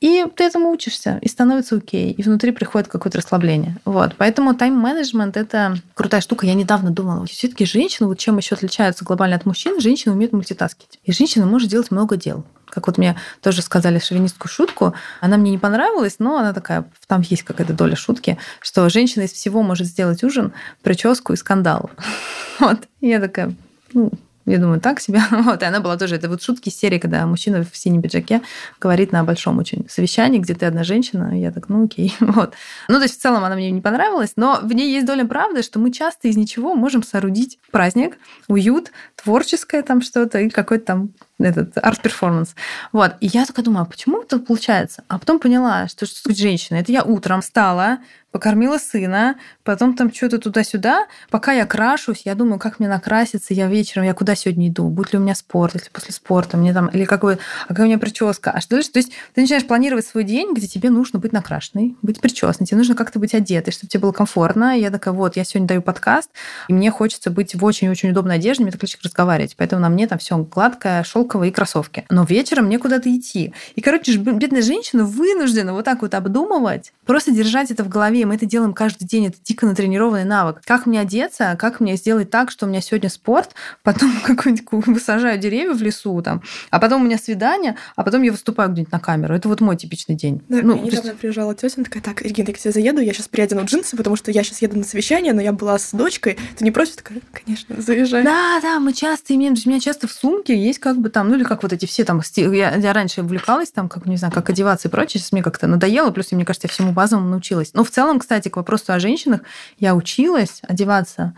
И ты этому учишься, и становится окей, и внутри приходит какое-то расслабление. Вот. Поэтому тайм-менеджмент – это крутая штука. Я недавно думала, все таки женщины, вот чем еще отличаются глобально от мужчин, женщины умеют мультитаскить. И женщина может делать много дел. Как вот мне тоже сказали шовинистскую шутку, она мне не понравилась, но она такая, там есть какая-то доля шутки, что женщина из всего может сделать ужин, прическу и скандал. Вот. И я такая, ну, Я думаю, так себя. Вот, и она была тоже, это вот шутки серии, когда мужчина в синем пиджаке говорит на большом очень совещании, где ты одна женщина, я так, ну окей, вот. Ну, то есть в целом она мне не понравилась, но в ней есть доля правды, что мы часто из ничего можем соорудить праздник, уют, творческое там что-то и какой-то там этот арт-перформанс. Вот. И я только думаю, а почему это получается? А потом поняла, что что женщина. Это я утром встала, покормила сына, потом там что-то туда-сюда. Пока я крашусь, я думаю, как мне накраситься, я вечером, я куда сегодня иду, будет ли у меня спорт, если после спорта, мне там, или какой, какая у меня прическа. А что дальше? То есть ты начинаешь планировать свой день, где тебе нужно быть накрашенной, быть причесанной, тебе нужно как-то быть одетой, чтобы тебе было комфортно. И я такая, вот, я сегодня даю подкаст, и мне хочется быть в очень-очень удобной одежде, мне так легче разговаривать. Поэтому на мне там все гладкое, шелковое и кроссовки. Но вечером мне куда-то идти. И, короче, бедная женщина вынуждена вот так вот обдумывать, просто держать это в голове мы это делаем каждый день, это дико натренированный навык. Как мне одеться, как мне сделать так, что у меня сегодня спорт, потом какой-нибудь высажаю деревья в лесу, там, а потом у меня свидание, а потом я выступаю где-нибудь на камеру. Это вот мой типичный день. Да, ну, недавно есть... приезжала тетя, такая, так, Регина, я к тебе заеду, я сейчас приодену джинсы, потому что я сейчас еду на совещание, но я была с дочкой. Ты не против? Такая, конечно, заезжай. Да, да, мы часто имеем, у меня часто в сумке есть как бы там, ну или как вот эти все там, я, я раньше увлекалась там, как, не знаю, как одеваться и прочее, сейчас мне как-то надоело, плюс, мне кажется, я всему базовому научилась. Но в целом, кстати, к вопросу о женщинах, я училась одеваться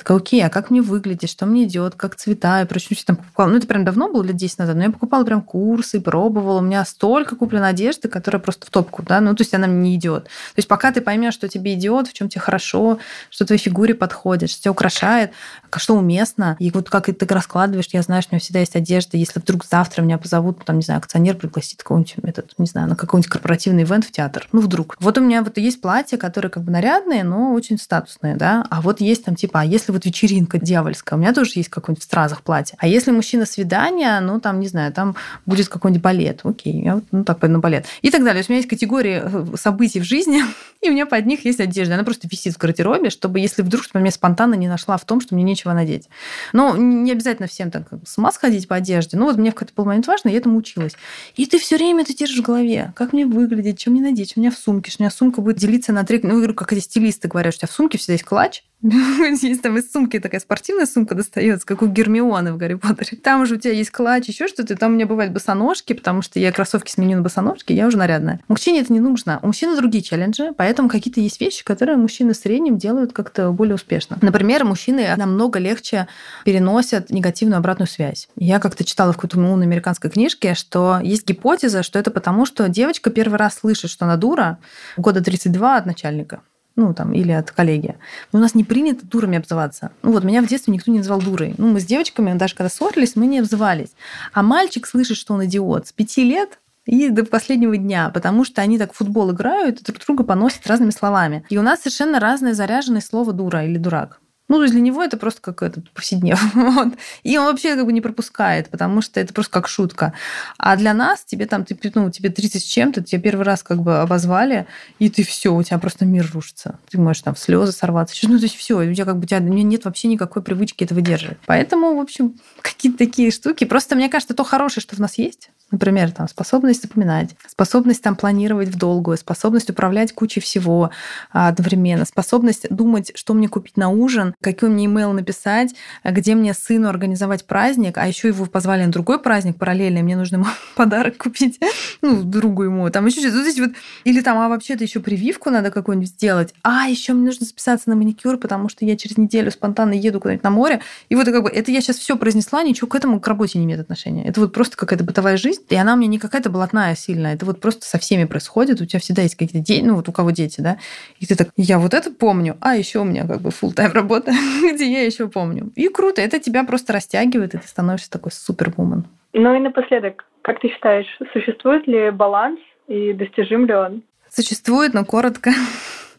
такая, окей, а как мне выглядит, что мне идет, как цвета и прочее. Там покупала. Ну, это прям давно было, лет 10 назад, но я покупала прям курсы, пробовала. У меня столько куплено одежды, которая просто в топку, да, ну, то есть она мне не идет. То есть пока ты поймешь, что тебе идет, в чем тебе хорошо, что твоей фигуре подходит, что тебя украшает, что уместно, и вот как ты раскладываешь, я знаю, что у меня всегда есть одежда, если вдруг завтра меня позовут, там, не знаю, акционер пригласит какого-нибудь, этот, не знаю, на какой-нибудь корпоративный ивент в театр, ну, вдруг. Вот у меня вот есть платья, которые как бы нарядные, но очень статусные, да, а вот есть там типа, а если вот вечеринка дьявольская, у меня тоже есть какой-нибудь в стразах платье. А если мужчина свидание, ну, там, не знаю, там будет какой-нибудь балет. Окей, я ну так пойду на балет. И так далее. То есть у меня есть категории э, событий в жизни, и у меня под них есть одежда. Она просто висит в гардеробе, чтобы, если вдруг что меня спонтанно не нашла в том, что мне нечего надеть. Но не обязательно всем так с ума сходить по одежде. Ну, вот мне в какой-то был момент важно, я этому училась. И ты все время это держишь в голове. Как мне выглядеть, что мне надеть, у меня в сумке, что у меня сумка будет делиться на три... Ну, как эти стилисты говорят, что у тебя в сумке всегда есть клатч, есть там из сумки такая спортивная сумка достается, как у Гермионы в Гарри Поттере. Там уже у тебя есть клатч, еще что-то. Там у меня бывают босоножки, потому что я кроссовки сменю на босоножки, я уже нарядная. Мужчине это не нужно. У мужчины другие челленджи, поэтому какие-то есть вещи, которые мужчины в среднем делают как-то более успешно. Например, мужчины намного легче переносят негативную обратную связь. Я как-то читала в какой-то умной американской книжке, что есть гипотеза, что это потому, что девочка первый раз слышит, что она дура, года 32 от начальника ну, там, или от коллеги. Но у нас не принято дурами обзываться. Ну, вот меня в детстве никто не называл дурой. Ну, мы с девочками, даже когда ссорились, мы не обзывались. А мальчик слышит, что он идиот с пяти лет, и до последнего дня, потому что они так в футбол играют и друг друга поносят разными словами. И у нас совершенно разное заряженное слово «дура» или «дурак». Ну, для него это просто как это повседневно. Вот. И он вообще как бы не пропускает, потому что это просто как шутка. А для нас, тебе там, ты, ну, тебе 30 с чем-то, тебя первый раз как бы обозвали, и ты все, у тебя просто мир рушится. Ты можешь там слезы сорваться. Ну, то есть все, у тебя как бы у тебя нет вообще никакой привычки это выдерживать. Поэтому, в общем, какие-то такие штуки. Просто мне кажется, то хорошее, что в нас есть, Например, там, способность запоминать, способность там, планировать в долгую, способность управлять кучей всего одновременно, способность думать, что мне купить на ужин, какой мне имейл написать, где мне сыну организовать праздник, а еще его позвали на другой праздник параллельно, мне нужно ему подарок купить, ну, другу ему, там еще что-то. Вот, или там, а вообще-то еще прививку надо какую-нибудь сделать, а еще мне нужно записаться на маникюр, потому что я через неделю спонтанно еду куда-нибудь на море. И вот как бы это я сейчас все произнесла, ничего к этому, к работе не имеет отношения. Это вот просто какая-то бытовая жизнь, есть. И она у меня не какая-то блатная сильная. Это вот просто со всеми происходит. У тебя всегда есть какие-то дети, ну вот у кого дети, да. И ты так, я вот это помню, а еще у меня как бы full тайм работа, где я еще помню. И круто, это тебя просто растягивает, и ты становишься такой супервумен. Ну и напоследок, как ты считаешь, существует ли баланс и достижим ли он? Существует, но коротко.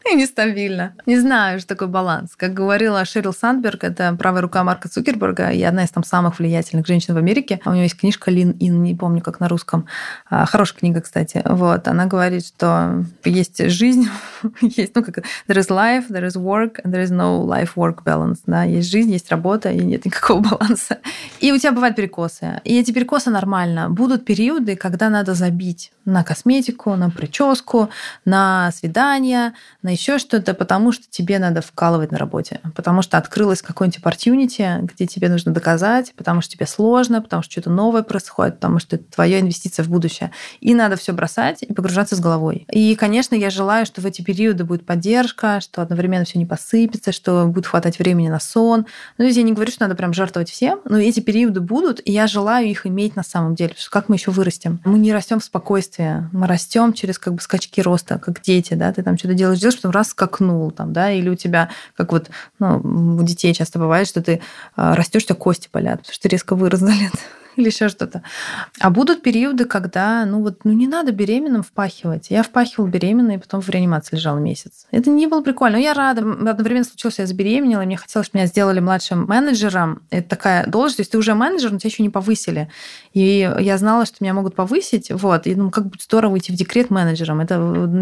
и нестабильно. Не знаю, что такое баланс. Как говорила Шерил Сандберг, это правая рука Марка Цукерберга и одна из там самых влиятельных женщин в Америке. У нее есть книжка Лин Ин, не помню, как на русском. А, хорошая книга, кстати. Вот. Она говорит, что есть жизнь есть, ну, как there is life, there is work, and there is no life-work balance, да, есть жизнь, есть работа, и нет никакого баланса. И у тебя бывают перекосы. И эти перекосы нормально. Будут периоды, когда надо забить на косметику, на прическу, на свидание, на еще что-то, потому что тебе надо вкалывать на работе, потому что открылось какое-нибудь opportunity, где тебе нужно доказать, потому что тебе сложно, потому что что-то новое происходит, потому что это твоя инвестиция в будущее. И надо все бросать и погружаться с головой. И, конечно, я желаю, что в эти периоды будет поддержка, что одновременно все не посыпется, что будет хватать времени на сон. Ну, то есть я не говорю, что надо прям жертвовать всем, но эти периоды будут, и я желаю их иметь на самом деле. Потому что как мы еще вырастем? Мы не растем в спокойствии, мы растем через как бы скачки роста, как дети, да, ты там что-то делаешь, делаешь, потом раз скакнул там, да, или у тебя, как вот ну, у детей часто бывает, что ты а, растешь, у тебя кости болят, потому что ты резко вырос за лет. или еще что-то. А будут периоды, когда, ну вот, ну не надо беременным впахивать. Я впахивала беременной, и потом в реанимации лежала месяц. Это не было прикольно. Но я рада. Одновременно случилось, я забеременела, и мне хотелось, меня сделали младшим менеджером. Это такая должность, то есть ты уже менеджер, но тебя еще не повысили. И я знала, что меня могут повысить, вот, и ну, как будет здорово уйти в декрет менеджером. Это,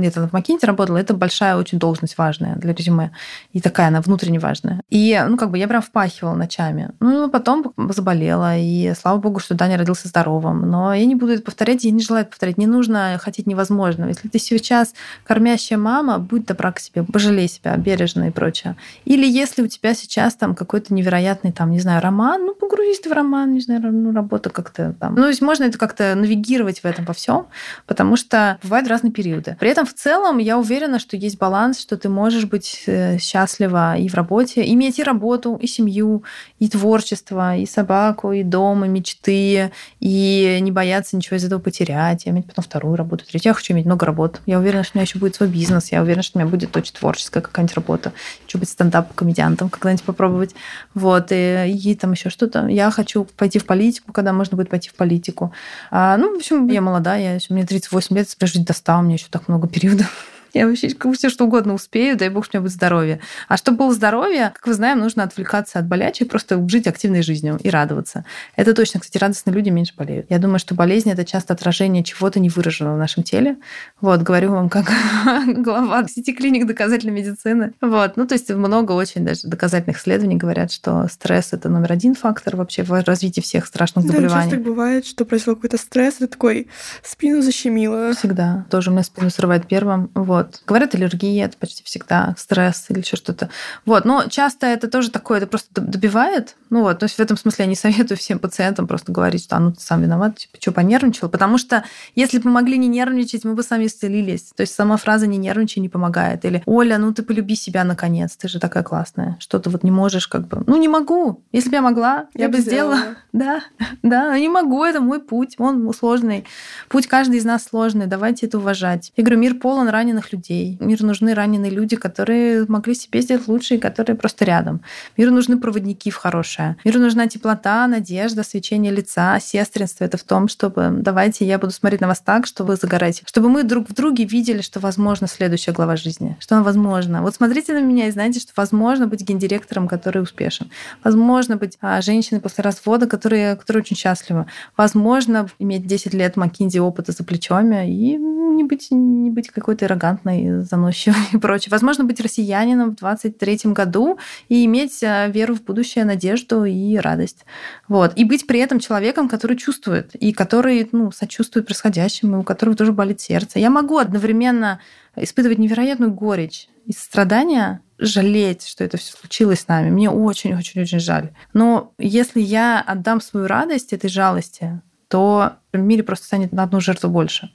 это в Макинте работала, это большая очень должность важная для резюме. И такая она внутренне важная. И, ну, как бы я прям впахивала ночами. Ну, потом заболела, и, слава богу, что Даня родился здоровым. Но я не буду это повторять, я не желаю это повторять. Не нужно хотеть невозможного. Если ты сейчас кормящая мама, будь добра к себе, пожалей себя, бережно и прочее. Или если у тебя сейчас там какой-то невероятный, там, не знаю, роман, ну, погрузись ты в роман, не знаю, ну, работа как-то там. Ну, то есть можно это как-то навигировать в этом во всем, потому что бывают разные периоды. При этом в целом я уверена, что есть баланс, что ты можешь быть э, счастлива и в работе, иметь и работу, и семью, и творчество, и собаку, и дом, и мечты, мечты, и не бояться ничего из этого потерять, и иметь потом вторую работу, третью. Я хочу иметь много работ. Я уверена, что у меня еще будет свой бизнес, я уверена, что у меня будет очень творческая какая-нибудь работа. Хочу быть стендап-комедиантом когда-нибудь попробовать. Вот, и, и там еще что-то. Я хочу пойти в политику, когда можно будет пойти в политику. А, ну, в общем, я молодая, я, мне 38 лет, жить до 100, у меня еще так много периодов. Я вообще все что угодно успею, дай бог, что у меня будет здоровье. А чтобы было здоровье, как вы знаем, нужно отвлекаться от болячек, просто жить активной жизнью и радоваться. Это точно, кстати, радостные люди меньше болеют. Я думаю, что болезнь – это часто отражение чего-то невыраженного в нашем теле. Вот, говорю вам как глава сети клиник доказательной медицины. Вот, ну, то есть много очень даже доказательных исследований говорят, что стресс – это номер один фактор вообще в развитии всех страшных заболеваний. Да, часто так бывает, что произошел какой-то стресс, это такой спину защемило. Всегда. Тоже у меня спину срывает первым. Вот. Вот. Говорят, аллергия это почти всегда стресс или еще что-то. Вот. Но часто это тоже такое, это просто добивает. Ну вот, то есть в этом смысле я не советую всем пациентам просто говорить, что а ну ты сам виноват, типа, что понервничал. Потому что если бы мы могли не нервничать, мы бы сами исцелились. То есть сама фраза «не нервничай» не помогает. Или «Оля, ну ты полюби себя наконец, ты же такая классная». Что ты вот не можешь как бы... Ну не могу. Если бы я могла, я, я бы сделала. сделала. Да, да, не могу, это мой путь. Он сложный. Путь каждый из нас сложный. Давайте это уважать. Я говорю, мир полон раненых людей. Миру нужны раненые люди, которые могли себе сделать лучше и которые просто рядом. Миру нужны проводники в хорошее. Миру нужна теплота, надежда, свечение лица, сестринство. Это в том, чтобы давайте я буду смотреть на вас так, что вы загораете. Чтобы мы друг в друге видели, что возможно следующая глава жизни. Что она возможно. Вот смотрите на меня и знаете, что возможно быть гендиректором, который успешен. Возможно быть а, женщиной после развода, которая, которая очень счастлива. Возможно иметь 10 лет Макинзи опыта за плечами и не быть, не быть какой-то аррогантной толерантной, заносчивой и прочее. Возможно, быть россиянином в 23 году и иметь э, веру в будущее, надежду и радость. Вот. И быть при этом человеком, который чувствует, и который ну, сочувствует происходящему, у которого тоже болит сердце. Я могу одновременно испытывать невероятную горечь и страдания, жалеть, что это все случилось с нами. Мне очень-очень-очень жаль. Но если я отдам свою радость этой жалости, то в мире просто станет на одну жертву больше.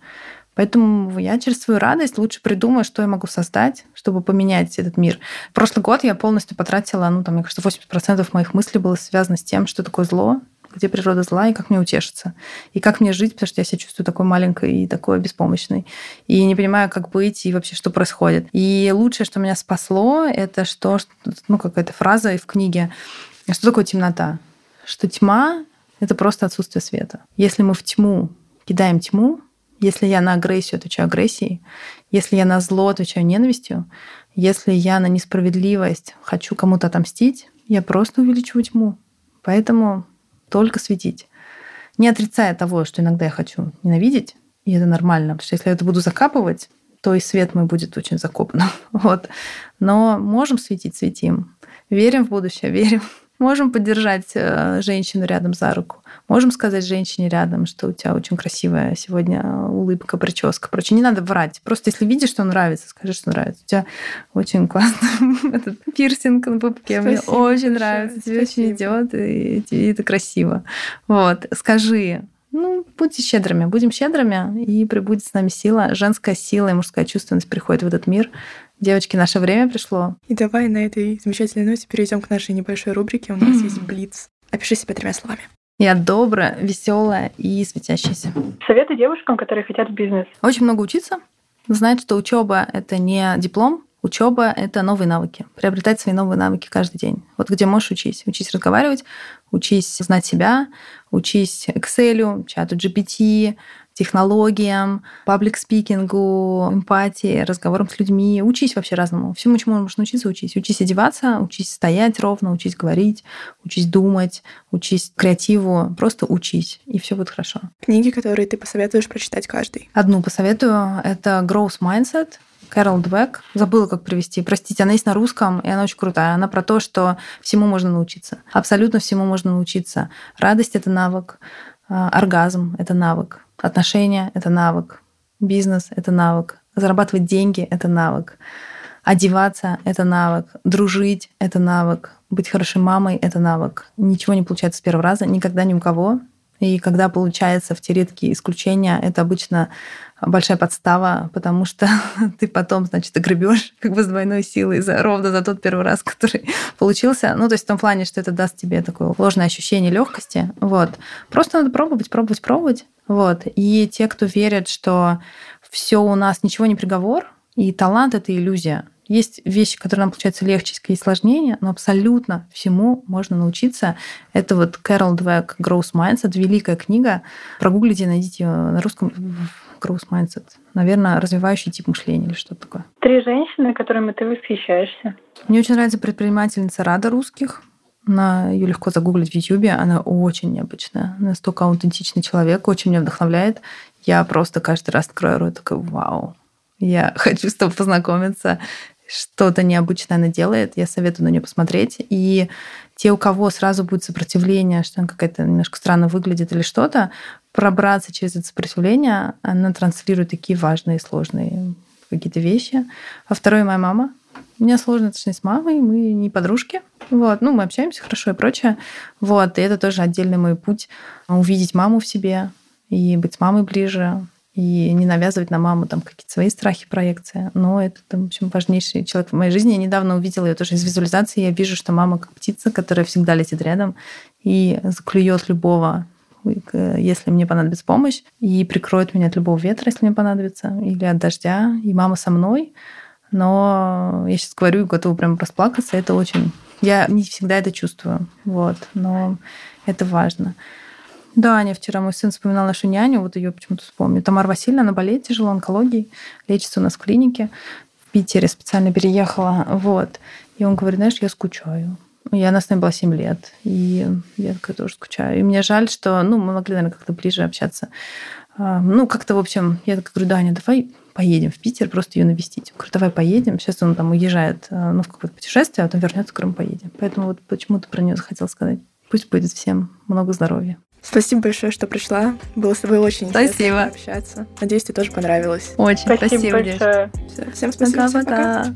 Поэтому я через свою радость лучше придумаю, что я могу создать, чтобы поменять этот мир. Прошлый год я полностью потратила, ну, там, мне кажется, 80% моих мыслей было связано с тем, что такое зло, где природа зла, и как мне утешиться, и как мне жить, потому что я себя чувствую такой маленькой и такой беспомощной, и не понимаю, как быть, и вообще, что происходит. И лучшее, что меня спасло, это что, ну, какая-то фраза в книге, что такое темнота? Что тьма — это просто отсутствие света. Если мы в тьму кидаем тьму, если я на агрессию отвечаю агрессией, если я на зло отвечаю ненавистью, если я на несправедливость хочу кому-то отомстить, я просто увеличиваю тьму. Поэтому только светить. Не отрицая того, что иногда я хочу ненавидеть, и это нормально, потому что если я это буду закапывать, то и свет мой будет очень закопан. Вот. Но можем светить, светим. Верим в будущее, верим. Можем поддержать э, женщину рядом за руку. Можем сказать женщине рядом, что у тебя очень красивая сегодня улыбка, прическа. Короче, не надо врать. Просто если видишь, что нравится, скажи, что нравится. У тебя очень классный этот пирсинг на пупке. Мне очень нравится. Тебе очень идет, и это красиво. Вот. Скажи, ну, будьте щедрыми, будем щедрыми, и прибудет с нами сила. Женская сила и мужская чувственность приходит в этот мир. Девочки, наше время пришло. И давай на этой замечательной ноте перейдем к нашей небольшой рубрике. У нас есть Блиц. Опиши себя тремя словами. Я добрая, веселая и светящаяся. Советы девушкам, которые хотят в бизнес. Очень много учиться. Знать, что учеба это не диплом, Учеба — это новые навыки. Приобретать свои новые навыки каждый день. Вот где можешь учись. Учись разговаривать, учись знать себя, учись Excel, чату GPT, технологиям, паблик-спикингу, эмпатии, разговорам с людьми. Учись вообще разному. Всему, чему можешь научиться, учись. Учись одеваться, учись стоять ровно, учись говорить, учись думать, учись креативу. Просто учись, и все будет хорошо. Книги, которые ты посоветуешь прочитать каждый? Одну посоветую. Это Growth Mindset Кэрол Двек. Забыла, как привести. Простите, она есть на русском, и она очень крутая. Она про то, что всему можно научиться. Абсолютно всему можно научиться. Радость — это навык. А, оргазм — это навык. Отношения — это навык. Бизнес — это навык. Зарабатывать деньги — это навык. Одеваться — это навык. Дружить — это навык. Быть хорошей мамой — это навык. Ничего не получается с первого раза, никогда ни у кого. И когда получается в те редкие исключения, это обычно большая подстава, потому что ты потом, значит, гребешь как бы с двойной силой за, ровно за тот первый раз, который получился. Ну, то есть в том плане, что это даст тебе такое ложное ощущение легкости. Вот. Просто надо пробовать, пробовать, пробовать. Вот. И те, кто верят, что все у нас ничего не приговор, и талант это иллюзия. Есть вещи, которые нам получаются легче, есть сложнее, но абсолютно всему можно научиться. Это вот Кэрол Двек «Growth Mindset», великая книга. Прогуглите, найдите ее на русском growth mindset? Наверное, развивающий тип мышления или что-то такое. Три женщины, которыми ты восхищаешься. Мне очень нравится предпринимательница Рада русских. Она, ее легко загуглить в Ютубе. Она очень необычная. Настолько аутентичный человек, очень меня вдохновляет. Я просто каждый раз открою рот, такой, вау, я хочу с тобой познакомиться. Что-то необычное она делает. Я советую на нее посмотреть. И те, у кого сразу будет сопротивление, что она какая-то немножко странно выглядит или что-то, пробраться через это сопротивление, она транслирует такие важные, сложные какие-то вещи. А второе моя мама. У меня сложные отношения с мамой, мы не подружки. Вот. Ну, мы общаемся хорошо и прочее. Вот. И это тоже отдельный мой путь. Увидеть маму в себе и быть с мамой ближе, и не навязывать на маму там какие-то свои страхи, проекции. Но это, там, в общем, важнейший человек в моей жизни. Я недавно увидела ее тоже из визуализации. Я вижу, что мама как птица, которая всегда летит рядом и заклюет любого если мне понадобится помощь, и прикроет меня от любого ветра, если мне понадобится, или от дождя, и мама со мной. Но я сейчас говорю и готова прям расплакаться. Это очень... Я не всегда это чувствую. Вот. Но это важно. Да, Аня, вчера мой сын вспоминал нашу няню, вот ее почему-то вспомню. Тамара Васильевна, она болеет тяжело онкологией, лечится у нас в клинике. В Питере специально переехала. Вот. И он говорит, знаешь, я скучаю. Она с нами была 7 лет. И я такая тоже скучаю. И мне жаль, что ну, мы могли, наверное, как-то ближе общаться. А, ну, как-то, в общем, я так говорю, Даня, давай поедем в Питер, просто ее навестить. Я говорю, давай поедем. Сейчас он там уезжает а, ну, в какое-то путешествие, а потом вернется, говорю, поедем. Поэтому вот почему-то про нее захотел сказать. Пусть будет всем много здоровья. Спасибо большое, что пришла. Было с тобой очень спасибо. интересно общаться. Надеюсь, тебе тоже понравилось. Очень. Спасибо, спасибо большое. Все, всем спасибо. Пока-пока.